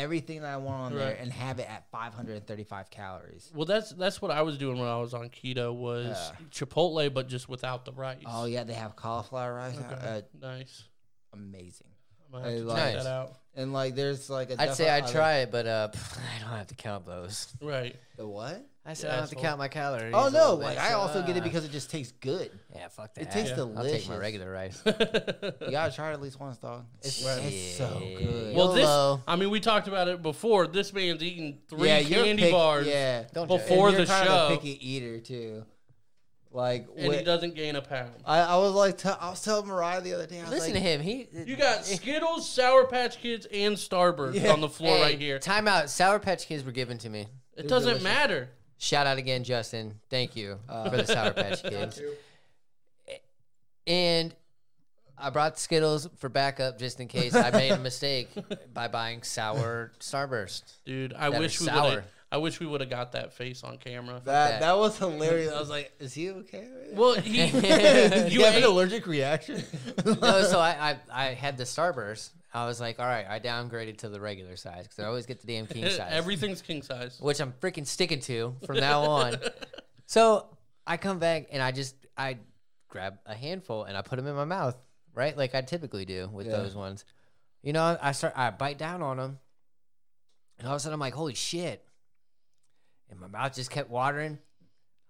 everything that I want on there, and have it at 535 calories. Well, that's that's what I was doing when I was on keto was Yeah. Chipotle, but just without the rice. Oh yeah, they have cauliflower rice. Okay. Uh, nice. amazing. I'm have to like- check Nice. that out. And like, there's like a I'd say I'd other- try it, but uh, I don't have to count those. Right. the what? I said You I don't have to count my calories. Oh no! Like I also get it uh, because it just tastes good. yeah, fuck that. It tastes Yeah. I'll take my regular rice. You gotta try it at least once, dog. It's, Right. it's so good. well, this, I mean, we talked about it before. This man's eating three yeah, you're candy pick- bars, Yeah, Don't Before- judge. For And you're the kind show. of a picky eater too. Like, and he wh- doesn't gain a pound. I, I was like, t- I was telling Mariah the other day. I was Listen like, to him. He You got Skittles, Sour Patch Kids, and Starburst Yeah. on the floor Hey, right here. Time out. Sour Patch Kids were given to me. It doesn't delicious. matter. Shout out again, Justin. Thank you Uh, for the Sour Patch Kids. And I brought Skittles for backup just in case I made a mistake by buying sour Starburst. Dude, I That wish we would sour. have. I wish we would have got that face on camera. That that. that was hilarious. I was like, is he okay? Well, he, you you have an allergic reaction? No, so I, I, I had the Starburst. I was like, all right, I downgraded to the regular size because I always get the damn king size. everything's king size. which I'm freaking sticking to from now on. so I come back and I just I grab a handful and I put them in my mouth, right, like I typically do with Yeah. those ones. You know, I start I bite down on them, and all of a sudden I'm like, holy shit! And my mouth just kept watering.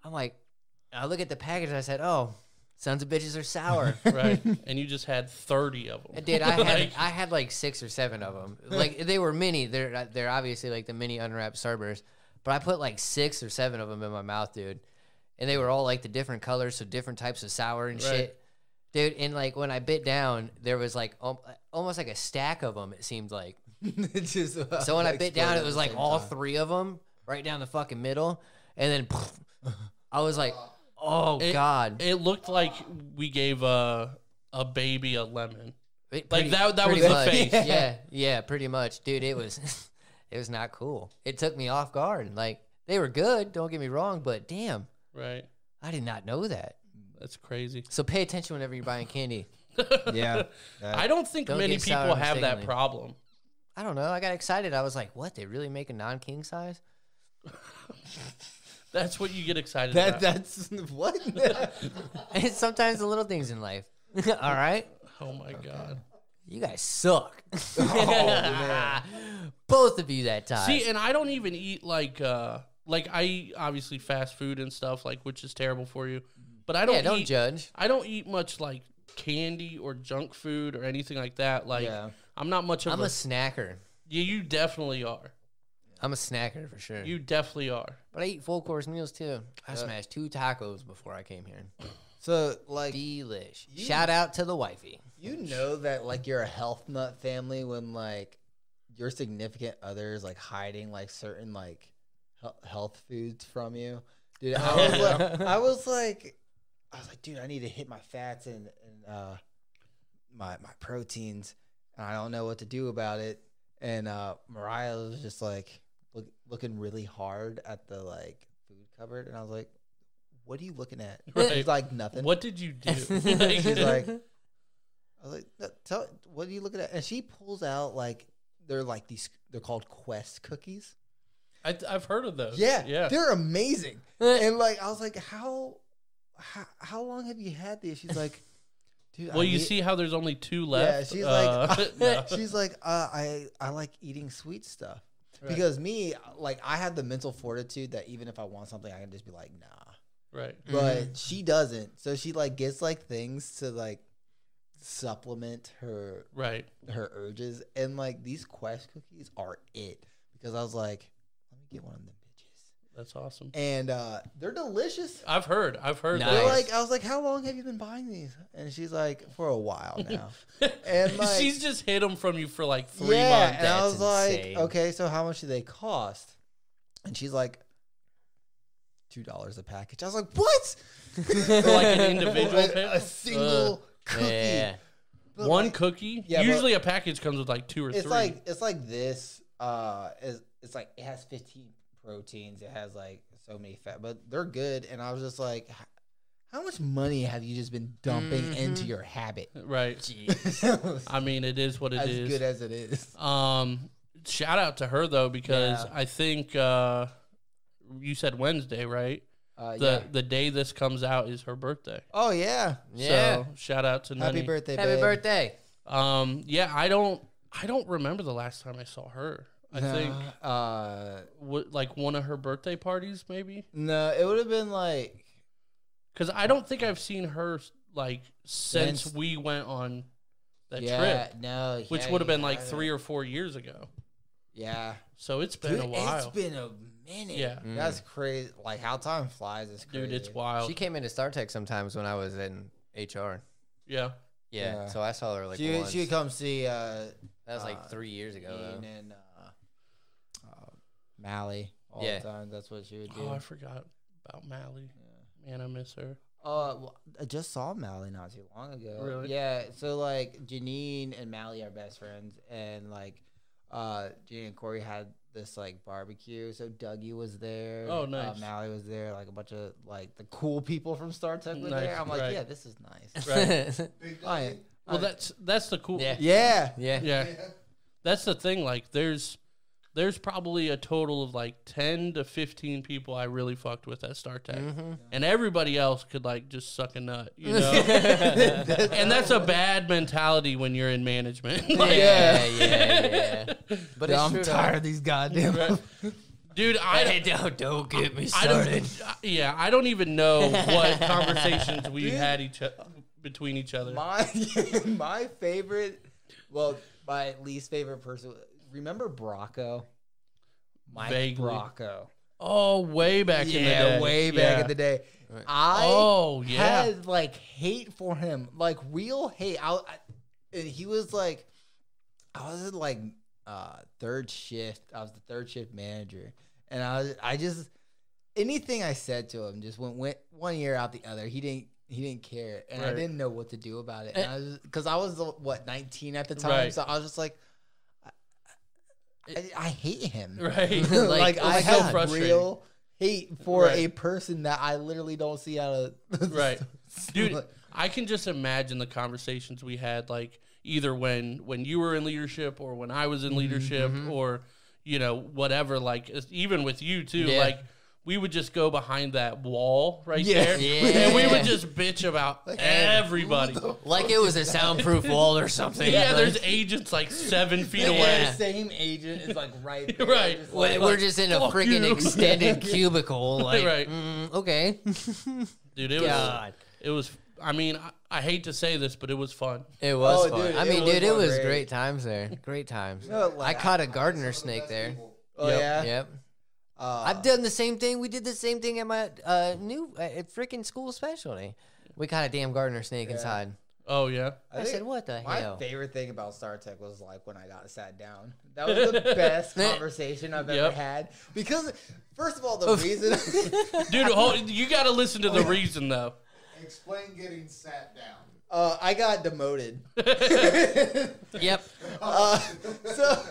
I'm like, I look at the package I said, oh, sons of bitches are sour. right? And you just had thirty of them. Dude, I had Like, I had like six or seven of them. Like they were mini. They're they're obviously like the mini unwrapped Starburst, but I put like six or seven of them in my mouth, dude. And they were all like the different colors, so different types of sour and Right. shit, dude. And like when I bit down, there was like al- almost like a stack of them. It seemed like. Just, uh, So when I bit down, it was like all time. three of them right down the fucking middle, and then I was like, oh It- god, it looked like we gave a a baby a lemon. It- Like, that- that pretty was the face. Yeah, yeah, pretty much, dude. It was, it was not cool. It took me off guard. Like they were good, don't get me wrong, but damn, Right? I did not know that. That's crazy. So pay attention whenever you're buying candy. Yeah. I don't think Don't many people have that problem. I don't know. I got excited. I was like, what? They really make a non king size? That's what you get excited That about. that's what? And sometimes the little things in life. All right. oh my god. You guys suck. man. Both of you that time. See, and I don't even eat like uh like I eat obviously fast food and stuff like which is terrible for you. But I don't yeah, don't eat judge. I don't eat much like candy or junk food or anything like that. Like Yeah. I'm not much of I'm a, a snacker. yeah, you definitely are. I'm a snacker for sure. You definitely are. but I eat full course meals too. I smashed two tacos before I came here. So like Delish. You- Shout out to the wifey. you know that like you're a health nut family when like your significant other is like hiding like certain like hel- health foods from you. Dude, I was like, I was like, I was like, dude, I need to hit my fats and and uh, my my proteins, and I don't know what to do about it. And uh, Mariah was just like look, looking really hard at the like food cupboard, and I was like, "What are you looking at?" Right. She's like, "Nothing." What did you do? She's like, I was like, "No, tell, what are you looking at? And she pulls out like they're like these. They're called Quest cookies. I, I've heard of those. Yeah, yeah. they're amazing. and like, I was like, how, how, how long have you had these? She's like, dude. Well, I you need- see how there's only two left. Yeah, left. she's Uh, like, no. she's like, uh, I, I like eating sweet stuff Right. because me, like, I have the mental fortitude that even if I want something, I can just be like, nah. right. Mm-hmm. but she doesn't. So she like gets like things to like supplement her Right. her urges, and like these Quest cookies are it because I was like, let me get one of them bitches, That's awesome. and uh they're delicious. I've heard. I've heard. Nice. They're like, I was like, how long have you been buying these? And she's like, for a while now. and like, she's just hid them from you for like three yeah, months. and I That's was like, okay, so how much do they cost? And she's like, two dollars a package. I was like, what? For like an individual a, a single cookie. Yeah. One like- cookie. Yeah, Usually a package comes with like two or it's three. like it's like this. Uh, is it's like it has 15 proteins. It has like so many fat, but they're good. And I was just like, how much money have you just been dumping Mhm. into your habit? right. as I mean, it is what it is. good as it is. Um, shout out to her though because Yeah. I think uh, you said Wednesday, right? Uh, The yeah. the day this comes out is her birthday. Oh yeah. Yeah. So shout out to Happy Nunny. birthday, Happy babe. birthday. Um, yeah, I don't I don't remember the last time I saw her. I No, think Uh, w- like one of her birthday parties, maybe. no, it would have been like Because I don't think I've seen her like since, Since- we went on that yeah, trip, no, which yeah, would have you been like three or four years ago. Yeah, So it's been Dude, a while. It's been a minute. Yeah. Mm. that's crazy. Like how time flies is crazy. Dude, it's wild. She came into StarTech sometimes when I was in HR. yeah. Yeah, Yeah. so I saw her like she once. she would come see uh, that was like uh, three years ago. Ian Though. and uh, Mally all Yeah. the time. That's what she would do. Oh, I forgot about Mally. Man, I miss her. Uh, well, I just saw Mally not too long ago. Really? Yeah. So like Janine and Mally are best friends, and like uh, Janine and Corey had this like barbecue. So Dougie was there. Oh, Uh, nice. Mally was there. Like a bunch of like the cool people from StarTech were Nice, there. I'm like, right. yeah, this is nice. Right. Big I, Well, that's that's the cool. Yeah. yeah. yeah. yeah. Yeah. That's the thing. Like, there's there's probably a total of like ten to fifteen people I really fucked with at StarTech, Mm-hmm. and everybody else could like just suck a nut, you know. and that's a bad mentality when you're in management. Like, yeah, yeah, yeah. But it's I'm true, tired of these goddamn. Dude, I Hey, don't, don't get me I started. don't. Yeah, I don't even know what conversations we had each o- between each other. My my favorite, well, my least favorite person. Remember Bracco? Mike Vaguely. Bracco. Oh, way back in the yeah, day. way back Yeah. in the day. Right. I Oh, yeah. had like hate for him, like real hate. I, I and he was like, I was in like uh third shift. I was the third shift manager, and I was I just anything I said to him just went went one ear out the other. He didn't. He didn't care, and I didn't know what to do about it. And I was because I was what nineteen at the time, Right. so I was just like, I, I, I hate him. Right. like, Like, I so have frustrating. real hate for Right. a person that I literally don't see out of right dude i can just imagine the conversations we had like either when when you were in leadership or when i was in mm-hmm, leadership mm-hmm. or you know whatever like even with you too Yeah. like we would just go behind that wall right Yeah. there Yeah. and we would just bitch about everybody Like it was a soundproof wall or something. yeah Like, there's agents like seven feet Yeah. away The same agent is like right there. Right. Just we- like- we're just in a Fuck freaking you. extended cubicle. Like, Right. mm, okay. dude it was God. it was i mean I, I hate to say this but it was fun It was Oh, fun. dude, I mean, was dude, it was great. great times there. Great times. No, I caught a gardener Some of the snake there. people. Oh Yep. yeah. Yep. Uh, I've done the same thing. We did the same thing at my uh, new uh, at freaking school specialty. We caught a damn gardener snake inside. oh yeah I, think said, "What the My hell?" My favorite thing about StarTech was like when I got sat down. That was the best conversation I've ever had. Because first of all, the reason dude hold, you got to listen to the reason though Explain getting sat down. Uh, I got demoted. Yep. uh, so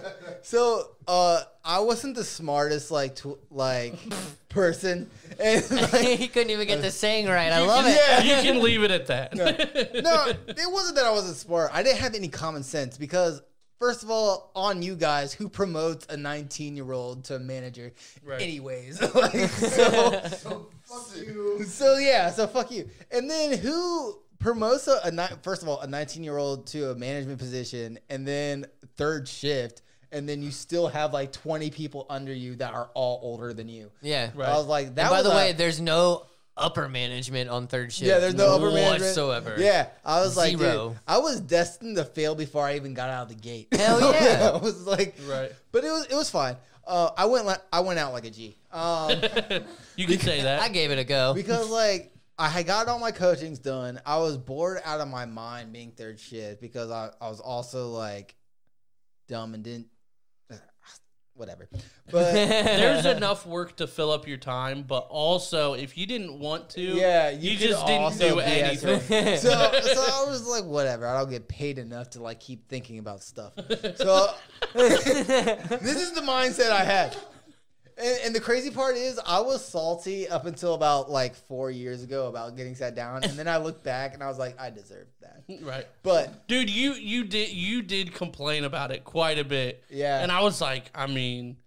so uh, I wasn't the smartest like tw- like person, and like, he couldn't even get the saying right. I love it. Yeah. you can leave it at that. no, it wasn't that I wasn't smart. I didn't have any common sense because, first of all, on you guys, who promotes a 19 year old to a manager, Right. anyways. like, so, So fuck you. so yeah, so fuck you. And then who promotes a, a ni- first of all a 19 year old to a management position, and then third shift. And then you still have like 20 people under you that are all older than you. Yeah. Right. I was like, that And by was the a- way, there's no upper management on third shift. Yeah, there's no upper management whatsoever. Yeah, I was like, Zero. dude, I was destined to fail before I even got out of the gate. Hell yeah. I was like, Right. But it was it was fine. Uh, I went like I went out like a G. Um, you can say that. I gave it a go. because like I had got all my coachings done. I was bored out of my mind being third shift because I, I was also like dumb and didn't whatever. But There's enough work to fill up your time, but also if you didn't want to, yeah, you, could just didn't do anything. so, so I was like, whatever. I don't get paid enough to like keep thinking about stuff. So this is the mindset I had. And, and the crazy part is, I was salty up until about like four years ago about getting sat down, and then I looked back and I was like, I deserved that. Right. But Dude, you you did you did complain about it quite a bit. Yeah. And I was like, I mean,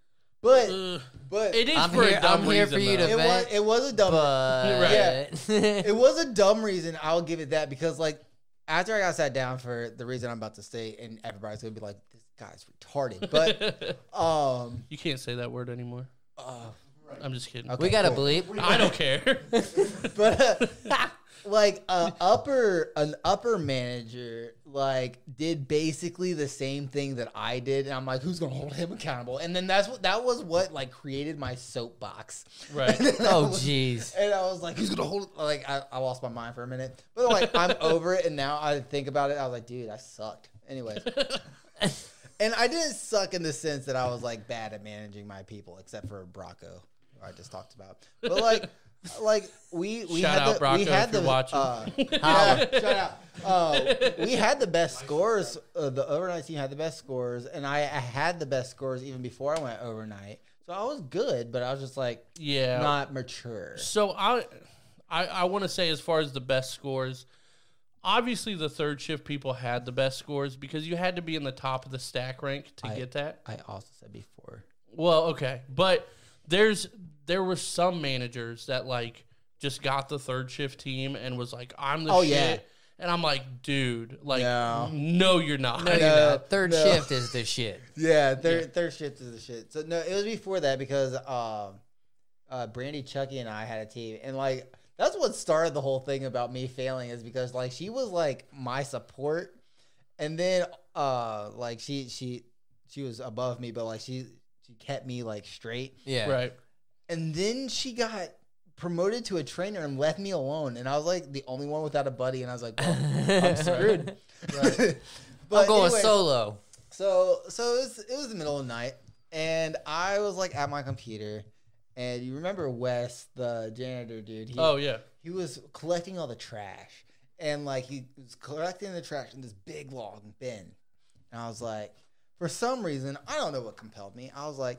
but ugh. but it is I'm for here- a dumb I'm here reason. for you though. to- was it was a dumb but Yeah. it was a dumb reason. I'll give it that because like after I got sat down for the reason I'm about to say, and everybody's gonna be like, "This guy's retarded," but um, you can't say that word anymore. Uh, I'm just kidding. Okay. we got to cool. bleep. I don't care. but uh, like uh, upper an upper manager like did basically the same thing that I did, and I'm like, who's gonna hold him accountable? And then that's what that was what like created my soapbox. right. And I Oh, was- jeez. And I was like, who's gonna hold? Like, I, I lost my mind for a minute, but like, I'm over it. And now I think about it. I was like, dude, I sucked. Anyways, and I didn't suck in the sense that I was like bad at managing my people, except for Brocco, who I just talked about. But like, like we we Shout had out, the, Brocco, we had if you're the watching. Uh, yeah, shout out. Uh, we had the best scores. Uh, the overnight team had the best scores, and I, I had the best scores even before I went overnight. So I was good, but I was just like Yeah. not mature. So I, I, I want to say as far as the best scores, obviously the third shift people had the best scores because you had to be in the top of the stack rank to I- get that. I also said before. Well, okay, but there's there were some managers that like just got the third shift team and was like, I'm the Oh, shit. yeah. And I'm like, dude, like, No. no, you're not. No, you're No, not. Third no. shift is the shit. Yeah, third third shift is the shit. So no, it was before that because um, uh, Brandy, Chucky, and I had a team, and like that's what started the whole thing about me failing is because like she was like my support, and then uh like she she she was above me, but like she she kept me like straight, Yeah. Right. and then she got promoted to a trainer and left me alone, and I was like the only one without a buddy, and I was like, well, I'm screwed. but I'm going anyways, solo. so so it was it was the middle of the night, and I was like at my computer, and you remember Wes, the janitor dude? He, Oh yeah. he was collecting all the trash, and like he was collecting the trash in this big long bin, and I was like, for some reason, I don't know what compelled me. I was like,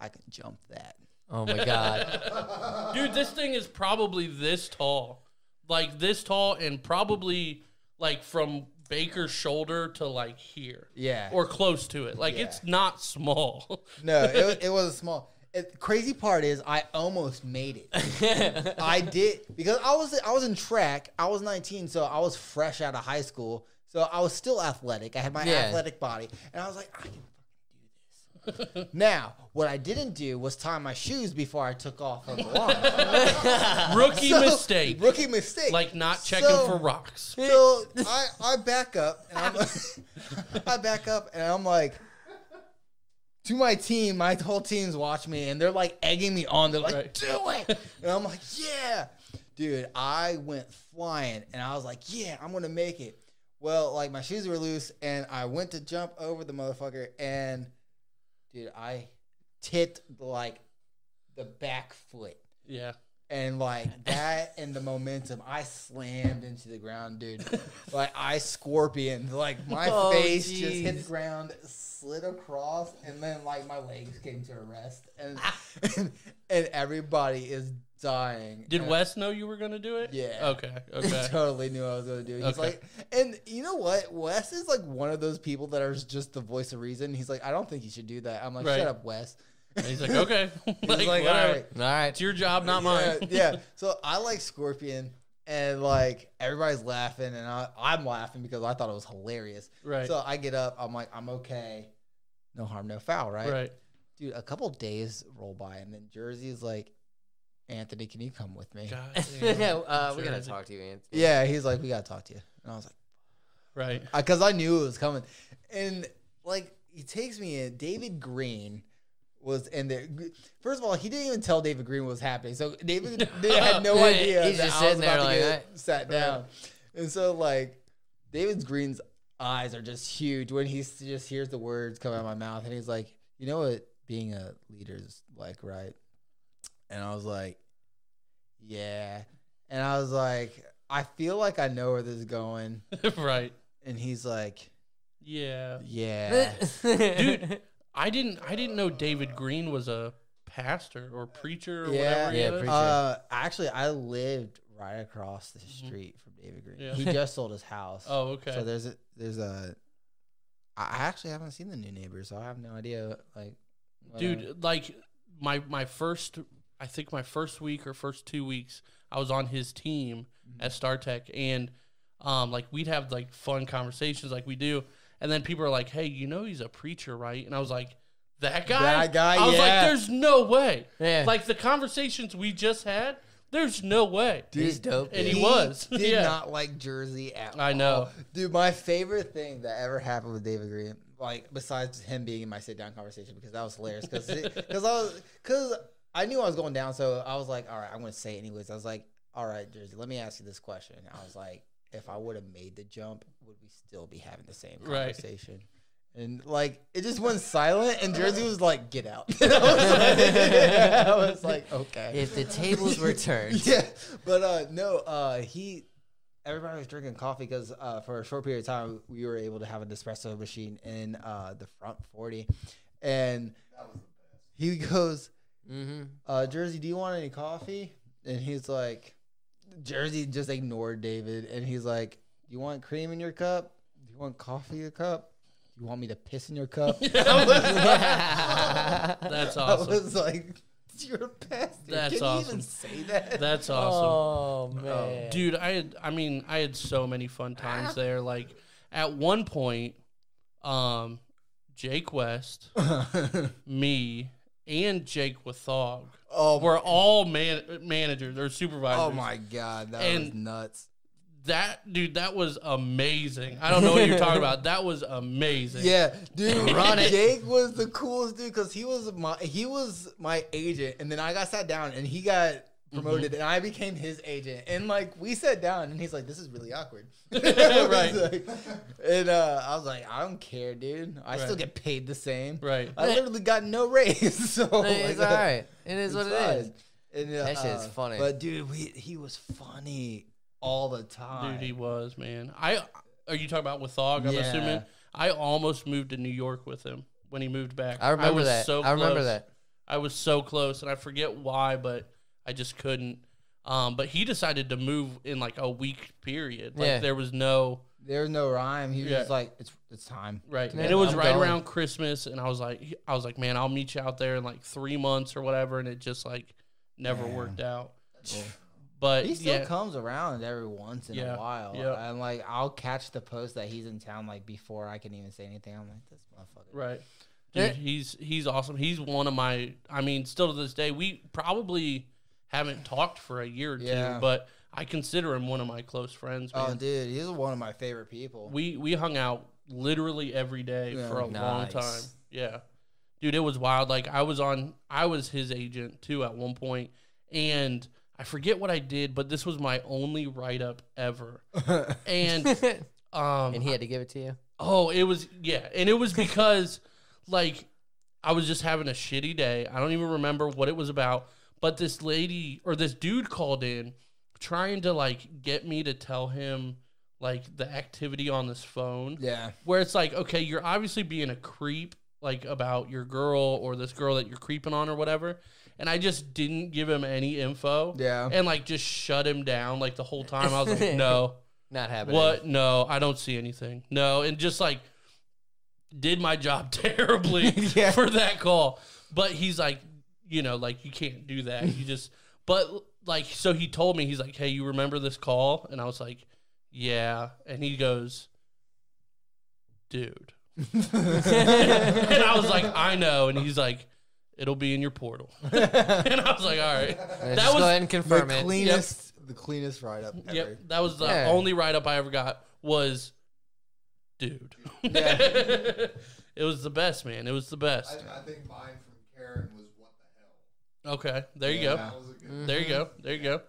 I can jump that. Oh my god. Dude, this thing is probably this tall. Like this tall and probably like from Baker's shoulder to like here. Yeah. Or close to it. Like Yeah. it's not small. No, it, wa- it was small. It, crazy part is I almost made it. I did because I was I was in track. I was 19, so I was fresh out of high school. So I was still athletic. I had my Yeah. athletic body, and I was like, I can fucking do this. now, what I didn't do was tie my shoes before I took off on the lawn. Rookie So, mistake. Rookie mistake. Like not checking So- for rocks. So I, I back up and I'm I back up and I'm like to my team, my whole team's watching me and they're like egging me on. They're like, Right. do it. And I'm like, yeah. Dude, I went flying and I was like, yeah, I'm gonna make it. Well, like my shoes were loose and I went to jump over the motherfucker and dude, I tipped like the back foot Yeah. And like that and the momentum, I slammed into the ground, dude. like I scorpion, like my Oh, face just hit the ground, slid across, and then like my legs came to a rest, and ah. and, and everybody is dying. Did And Wes know you were gonna do it? Yeah. Okay. Okay. totally knew I was gonna do it. He's Okay. like, and you know what? Wes is like one of those people that are just the voice of reason. He's like, I don't think you should do that. I'm like, Right. shut up, Wes. And he's like, okay. He's like, like, whatever. all right. All right. It's your job, not mine. yeah. So I like Scorpion, and like everybody's laughing, and I, I'm laughing because I thought it was hilarious. Right. So I get up, I'm like, I'm okay, no harm, no foul, right? right. Dude, a couple days roll by, and then Jersey is like, Anthony, can you come with me? God yeah, damn. uh, we gotta talk to you, Anthony. Yeah, he's like, we gotta talk to you, and I was like, Right. because I knew it was coming, and like he takes me in. David Green was in there. First of all, he didn't even tell David Green what was happening, so David they had no idea he's that just I was about to like, get "Hey." sat down. And so like David Green's eyes are just huge when he just hears the words come out of my mouth, and he's like, "You know what being a leader is like, right? And I was like, yeah. And I was like, I feel like I know where this is going. right. And he's like, Yeah. yeah. Dude, I didn't I didn't know David Green was a pastor or preacher or Yeah. whatever. he Yeah, preacher. Uh, actually, I lived right across the street from David Green. Yeah. He just sold his house. Oh, okay. So there's a there's a. I I actually haven't seen the new neighbors, so I have no idea. Like, what I- Dude, like my my first I think my first week or first two weeks, I was on his team Mm-hmm. at StarTech and um like we'd have like fun conversations like we do. And then people are like, Hey, you know he's a preacher, right? And I was like, That guy? That guy, I was like, yeah. There's no way. Yeah. Like the conversations we just had, there's no way. He's dope. And dude. he was. did Yeah. not like Jersey at all. I know. Dude, my favorite thing that ever happened with David Green, like besides him being in my sit down conversation, because that was hilarious. Because because I was because I knew I was going down, so I was like, all right, I'm going to say it anyways. I was like, all right, Jersey, let me ask you this question. I was like, if I would have made the jump, would we still be having the same Right. conversation? And like it just went silent, and Jersey was like, "Get out." And I, was like, I was like, "Okay." If the tables were turned. yeah, but uh, no, uh, he. Everybody was drinking coffee because uh, for a short period of time we were able to have an espresso machine in uh, the front forty, and he goes, Mm-hmm. uh, "Jersey, do you want any coffee?" And he's like, "Jersey just ignored David, and he's like, "You want cream in your cup? Do you want coffee in your cup? Do you want me to piss in your cup?" I was That's I awesome. was like, "You're a pastor. That's Can you awesome. even say that?" That's awesome. Oh man. Dude, I had I mean, I had so many fun times there. Like at one point, um, Jake West, me, and Jake Wathog oh, were all man managers or supervisors. oh my god, that was nuts. That dude, that was amazing. I don't know what you're talking about. That was amazing. Yeah, dude, Run it. Jake was the coolest dude because he was my he was my agent, and then I got sat down, and he got promoted, Mm-hmm. and I became his agent, and like we sat down, and he's like, "This is really awkward," Right. Like, and uh, I was like, "I don't care, dude. I still get paid the same. Right. I literally got no raise, so it's like, all right. It is what it's it fine. is. And, uh, That shit's funny. But dude, we, he was funny all the time. Dude, he was, man. I are you talking about Wathog, I'm Yeah. assuming? I almost moved to New York with him when he moved back. I remember was that. So I remember close. that. I was so close, and I forget why, but I just couldn't. Um, but he decided to move in like a week period. Like Yeah. there was no There's no rhyme. He was Yeah. just like, "It's it's time." right, Yeah, and it was I'm right going. around Christmas, and I was like, I was like, man, I'll meet you out there in like three months or whatever, and it just like never Yeah. worked out. But He still yeah, comes around every once in Yeah. a while. Yeah. And like I'll catch the post that he's in town like before I can even say anything. I'm like, this motherfucker. Right. Yeah. Dude, he's he's awesome. He's one of my I mean, still to this day, we probably haven't talked for a year or Yeah. two, but I consider him one of my close friends, oh, man. Oh, dude, he's one of my favorite people. we we hung out literally every day Yeah. for a long time. Yeah. Dude, it was wild. Like I was on I was his agent too at one point and I forget what I did, but this was my only write up ever. And um and he had to give it to you. Oh, it was yeah, and it was because like I was just having a shitty day. I don't even remember what it was about, but this lady or this dude called in trying to like get me to tell him like the activity on this phone yeah. where it's like okay, you're obviously being a creep like about your girl or this girl that you're creeping on or whatever. And I just didn't give him any info. Yeah. And like just shut him down like the whole time. I was like, "No." Not happening. What? No, I don't see anything. No, and just like did my job terribly Yeah. for that call. But he's like, you know, like you can't do that. You just but like so he told me he's like, "Hey, you remember this call?" And I was like, "Yeah." And he goes, "Dude." and I was like, "I know." And he's like, "It'll be in your portal." and I was like, "All right." Let's That just was go ahead and The it. cleanest, the cleanest write up ever. Yep, that was the Yeah. only write up I ever got was, dude. Yeah. it was the best, man. It was the best. I, I think mine from Karen was what the hell. Okay, there you Yeah. That was a go. There you go. There you go.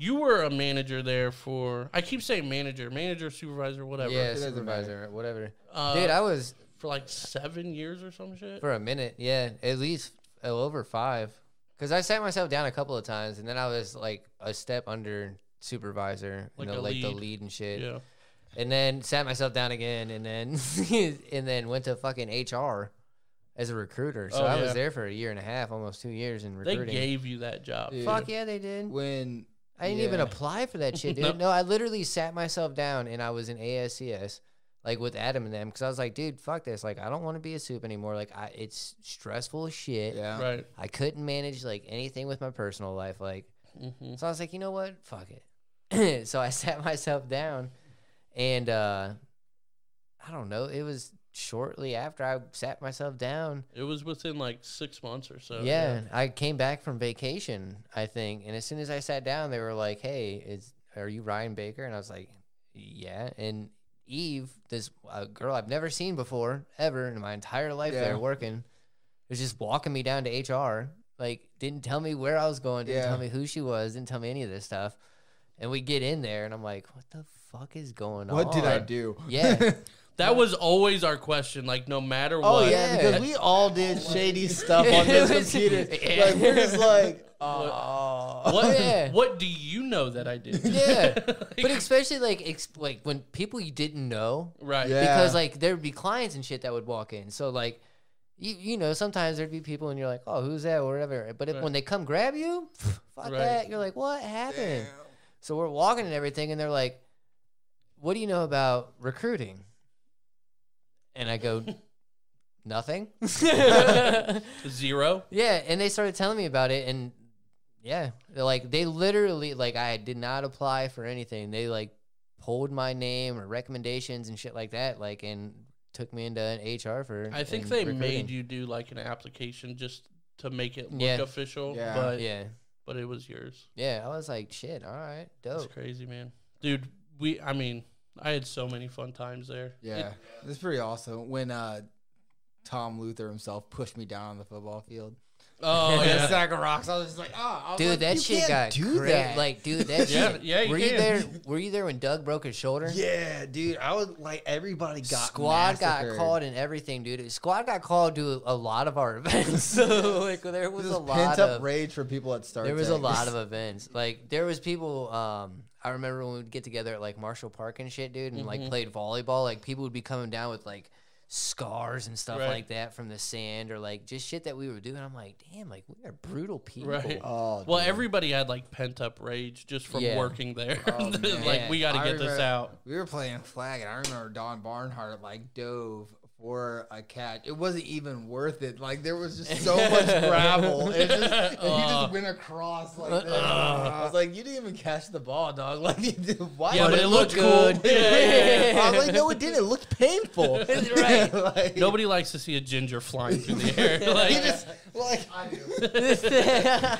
You were a manager there for. I keep saying manager, manager, supervisor, whatever. Yeah, supervisor, whatever. Uh, Dude, I was for like seven years or some shit. for a minute. Yeah, at least uh, over five. Because I sat myself down a couple of times, and then I was like a step under supervisor, Like you know, a like the lead. lead and shit. yeah. And then sat myself down again, and then and then went to fucking HR as a recruiter. So Oh, I yeah. was there for a year and a half, almost two years in recruiting. They gave you that job. Dude. Fuck yeah, they did. when I didn't even apply for that shit, dude. No. no. I literally sat myself down and I was in ASCS, like with Adam and them, because I was like, dude, fuck this. Like, I don't want to be a soup anymore. Like, I, it's stressful as shit. yeah, Right. I couldn't manage like anything with my personal life. Like, hmm so I was like, you know what? Fuck it. so I sat myself down and uh I don't know, it was shortly after I sat myself down. It was within like six months or so. yeah, I came back from vacation, I think, and as soon as I sat down, they were like, "Hey, is are you Ryan Baker?" And I was like, "Yeah." And Eve, this uh, girl I've never seen before ever in my entire life Yeah. there working, was just walking me down to HR. Like, didn't tell me where I was going, didn't Yeah. tell me who she was, didn't tell me any of this stuff. And we get in there, and I'm like, "What the fuck is going on?" What did I do? Yeah. That was always our question. Like, no matter Oh what. yeah, because we all did shady stuff on It this computer. Like we're just like, oh, What, Yeah. what do you know that I did? yeah. Like, But especially like ex- like when people you didn't know, right. Yeah. because like there would be clients and shit that would walk in. So like you you know sometimes there'd be people and you're like, oh, who's that or whatever. But if, Right. when they come grab you, fuck Right. that. You're like, what happened? So we're walking and everything, and they're like, what do you know about recruiting? And I go, nothing. Zero. Yeah, and they started telling me about it, and yeah, they're like they literally like I did not apply for anything. They like pulled my name or recommendations and shit like that, like and took me into an HR for. I think they recruiting. made you do like an application just to make it look Yeah. official. Yeah. But Yeah, but it was yours. yeah. I was like, shit. All right, That's dope. crazy, man. Dude, we I mean, I had so many fun times there. Yeah, it's pretty awesome when uh, Tom Luther himself pushed me down on the football field. Oh With a yeah. sack of rocks. I was just like, oh, I was Dude, like, that you shit can't got do cra- that. Like, dude, that Yeah, shit. yeah, you were you there? Were you there when Doug broke his shoulder? yeah, dude, I was like, everybody got Squad got called and everything, dude. Squad got called to a lot of our events. so like there was This a lot pent up of rage for people at Star There was a lot of events. Like there was people. Um, I remember when we'd get together at like Marshall Park and shit, dude, and like Mhm. played volleyball. Like people would be coming down with like scars and stuff Right. like that from the sand or like just shit that we were doing. I'm like, damn, like we are brutal people. Right. Oh, Well, dude. everybody had like pent up rage just from Yeah. working there. Oh, like we got to I get this out. We were playing flag, and I remember Don Barnhart like dove for a catch. It wasn't even worth it. Like there was just so much gravel. It just, and he Uh. just went across like this. I was like, you didn't even catch the ball, dog. Like, you did, why? Yeah, But but it it looked looked cool. good. Yeah, yeah, yeah. I was like, no, it didn't. It looked painful. Right. like, Nobody likes to see a ginger flying through the air. Like, He just like. I do.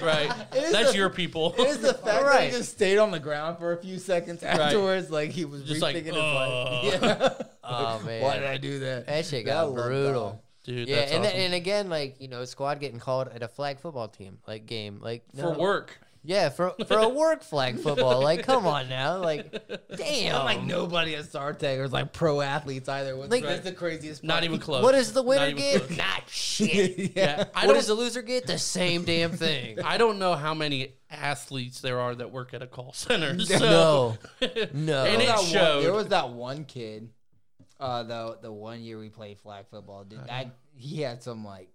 right. It is That's the- your people. It is the fact that Right. he just stayed on the ground for a few seconds afterwards, like he was Just like, rethinking "Ugh." his life. Yeah. Oh man, Why did I do that? That shit Yeah, got love brutal. Don. Dude, Yeah, and awesome. then, and again, like you know, squad getting called at a flag football team like game, like for work. Yeah, for for a work flag football. Like, come on now, like, damn. I'm like nobody at Star Tech was like pro athletes either. What's Like- that's the craziest. Not even close. What does the winner even get? close. Not shit. Yeah, I what does the loser get? The same damn thing. I don't know how many athletes there are that work at a call center. So. No, no. And it that one- showed. there was that one kid. Uh, the the one year we played flag football, dude. That he had some like,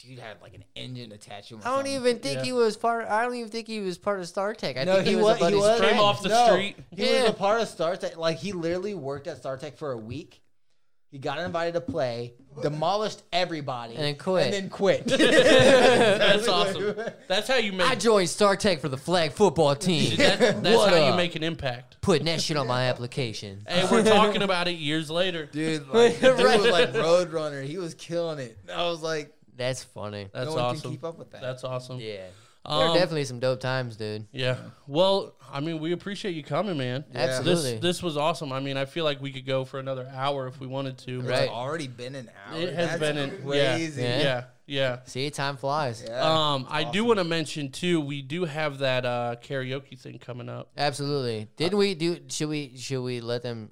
dude had like an engine attached to him. I don't something. even think Yeah. he was part. I don't even think he was part of Star Tech. I No, think he, he was, wa- a he was. Came off the No, street. He Yeah. was a part of Star Tech. Like he literally worked at Star Tech for a week. He got invited to play, demolished everybody, And then quit. And then quit. That's awesome. That's how you make. I joined Star Tech for the flag football team. that, that's What how you up? make an impact. Putting that shit on my application. And we're talking about it years later. Dude, like, the dude Right. was like Roadrunner. He was killing it. I was like, That's funny. That's no one awesome. can keep up with that. That's awesome. Yeah. There are Um, definitely some dope times, dude. Yeah. Well, I mean, we appreciate you coming, man. Yeah. Absolutely. This this was awesome. I mean, I feel like we could go for another hour if we wanted to. It's Right. already been an hour. It has That's been an crazy. Yeah. Yeah. Yeah. Yeah. See, time flies. Yeah. Um, I do want to mention too. We do have that uh, karaoke thing coming up. Absolutely. Didn't we do? Should we? Should we let them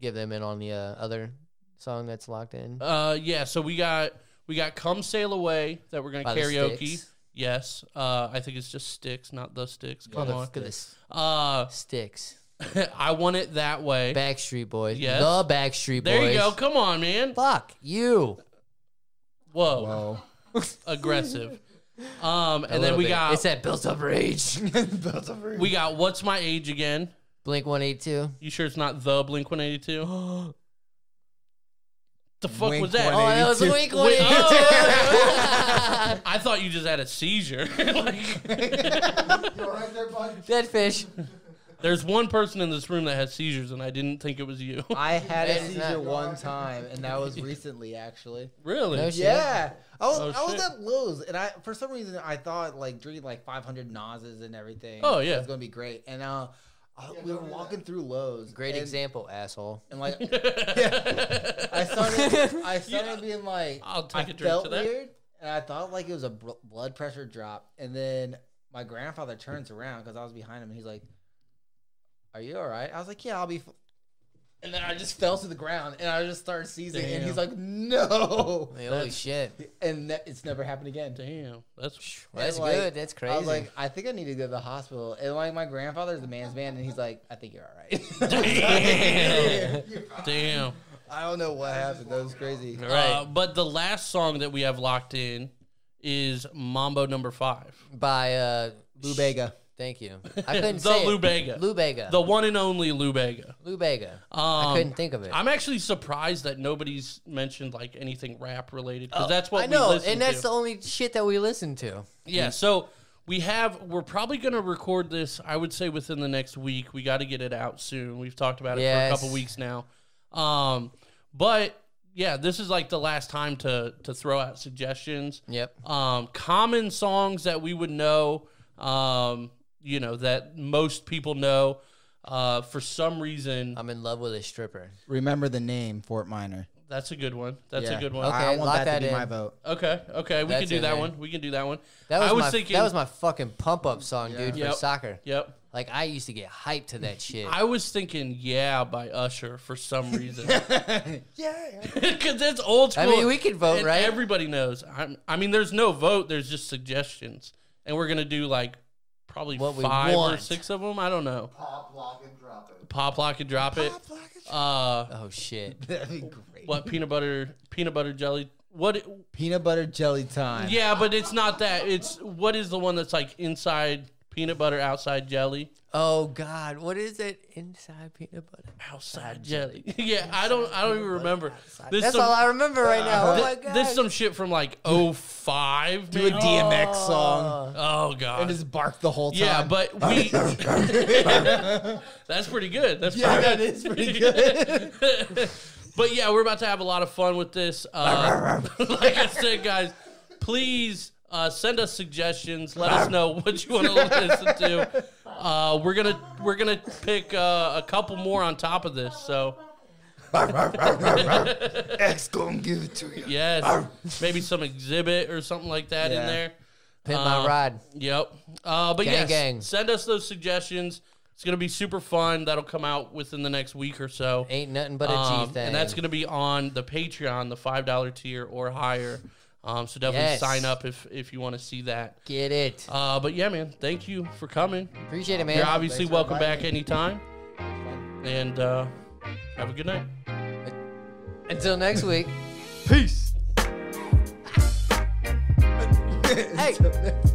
give them in on the uh, other song that's locked in. Uh, yeah. So we got we got "Come Sail Away" that we're gonna By the karaoke. Styx. Yes. Uh, I think it's just Styx, not the Styx. Come on. Look at this Uh, Styx. I want it that way. Backstreet Boys. Yes. The Backstreet Boys. There you go. Come on, man. Fuck you. Whoa, Whoa. aggressive. Um, A and then little we bit. got It's that built up rage. we got "What's My Age Again." Blink 182. You sure it's not the Blink One Eighty Two? oh, The fuck Wink was that? Oh, that was 182. Blink 182. I thought you just had a seizure. like, You all right there, bud? Dead fish. there's one person in this room that has seizures, and I didn't think it was you. I had a That is not- seizure one time, and that was recently, actually. really? No shit. Yeah, I was Oh, I was shit. at Lowe's, and I for some reason I thought like drinking like 500 Nazas and everything. Oh, yeah. it's gonna be great. And uh, uh, we were don't do walking through Lowe's. Great and, example, asshole. And like, I started, I started being like, I'll take I a drink felt to that. weird, and I thought like it was a bl- blood pressure drop. And then my grandfather turns around because I was behind him, and he's like, "Are you all right?" I was like, "Yeah, I'll be." F-. And then I just fell to the ground, and I just started seizing, and he's like, "No!" Holy That's- shit. And that, it's never happened again. Damn, that's that's like, good. That's crazy. I was like, I think I need to go to the hospital. And like my grandfather's a man's man, and he's like, I think you're all right. damn. damn. I don't know what happened. That was crazy. Uh, but the last song that we have locked in is Mambo Number Five, By, uh, Lou Bega. Thank you. I couldn't the say Lou it. Bega, the one and only Lou Bega. Lou Bega. Um, I couldn't think of it. I'm actually surprised that nobody's mentioned like anything rap related because that's what Oh, I know, and that's to. the only shit that we listen to. Yeah, so we have we're probably going to record this I would say within the next week. We got to get it out soon. We've talked about it for a couple weeks now. Um but yeah, this is like the last time to to throw out suggestions. Yep. Um common songs that we would know um you know that most people know uh for some reason I'm in love with a stripper. Remember the name Fort Minor. that's a good one. That's a good one. Okay, I, I want lock that, that to be in. my vote. Okay, okay, we That's can do in that there. one. We can do that one. That was, I was my thinking that was my fucking pump up song, dude, Yep. for soccer. Yep. Like I used to get hyped to that shit. I was thinking "Yeah" by Usher for some reason. Yeah. Because that's old school. I mean, we could vote, and right? Everybody knows. I'm, I mean, there's no vote. There's just suggestions, and we're gonna do like probably What we five or six of them. I don't know. Pop, lock, and drop it. Pop, lock, and drop it. Uh, oh shit. That'd be great. what peanut butter? Peanut butter jelly. What? Peanut butter jelly time. Yeah, but it's not that. It's what is the one that's like inside peanut butter, outside jelly, Oh god, what is it inside peanut butter? outside jelly. yeah, I don't. I don't even remember. This That's some, all I remember right now. Oh thi- my god. This is some shit from like 05. Do a man. DMX song Oh god. and just bark the whole time. Yeah, but we. that's pretty good. That's yeah, pretty that good. is pretty good. But yeah, we're about to have a lot of fun with this. Uh, like I said, guys, please uh, send us suggestions. Let us know what you want to listen to. Uh, we're gonna we're gonna pick uh, a couple more on top of this. So X gonna give it to you. yes, maybe some Xzibit or something like that in Yeah. there. Pimp uh, my ride. Yep. Uh, but Gang, yes, gang. send us those suggestions. It's gonna be super fun. That'll come out within the next week or so. Ain't nothing but a G Um, thing. and that's going to be on the Patreon, the five dollar tier or higher. Um, so definitely Yes. sign up if if you want to see that. get it. Uh, but yeah, man, thank you for coming. Appreciate it, man. You're obviously Thanks welcome back me. anytime. And uh, have a good night. Until next week. Peace. Hey.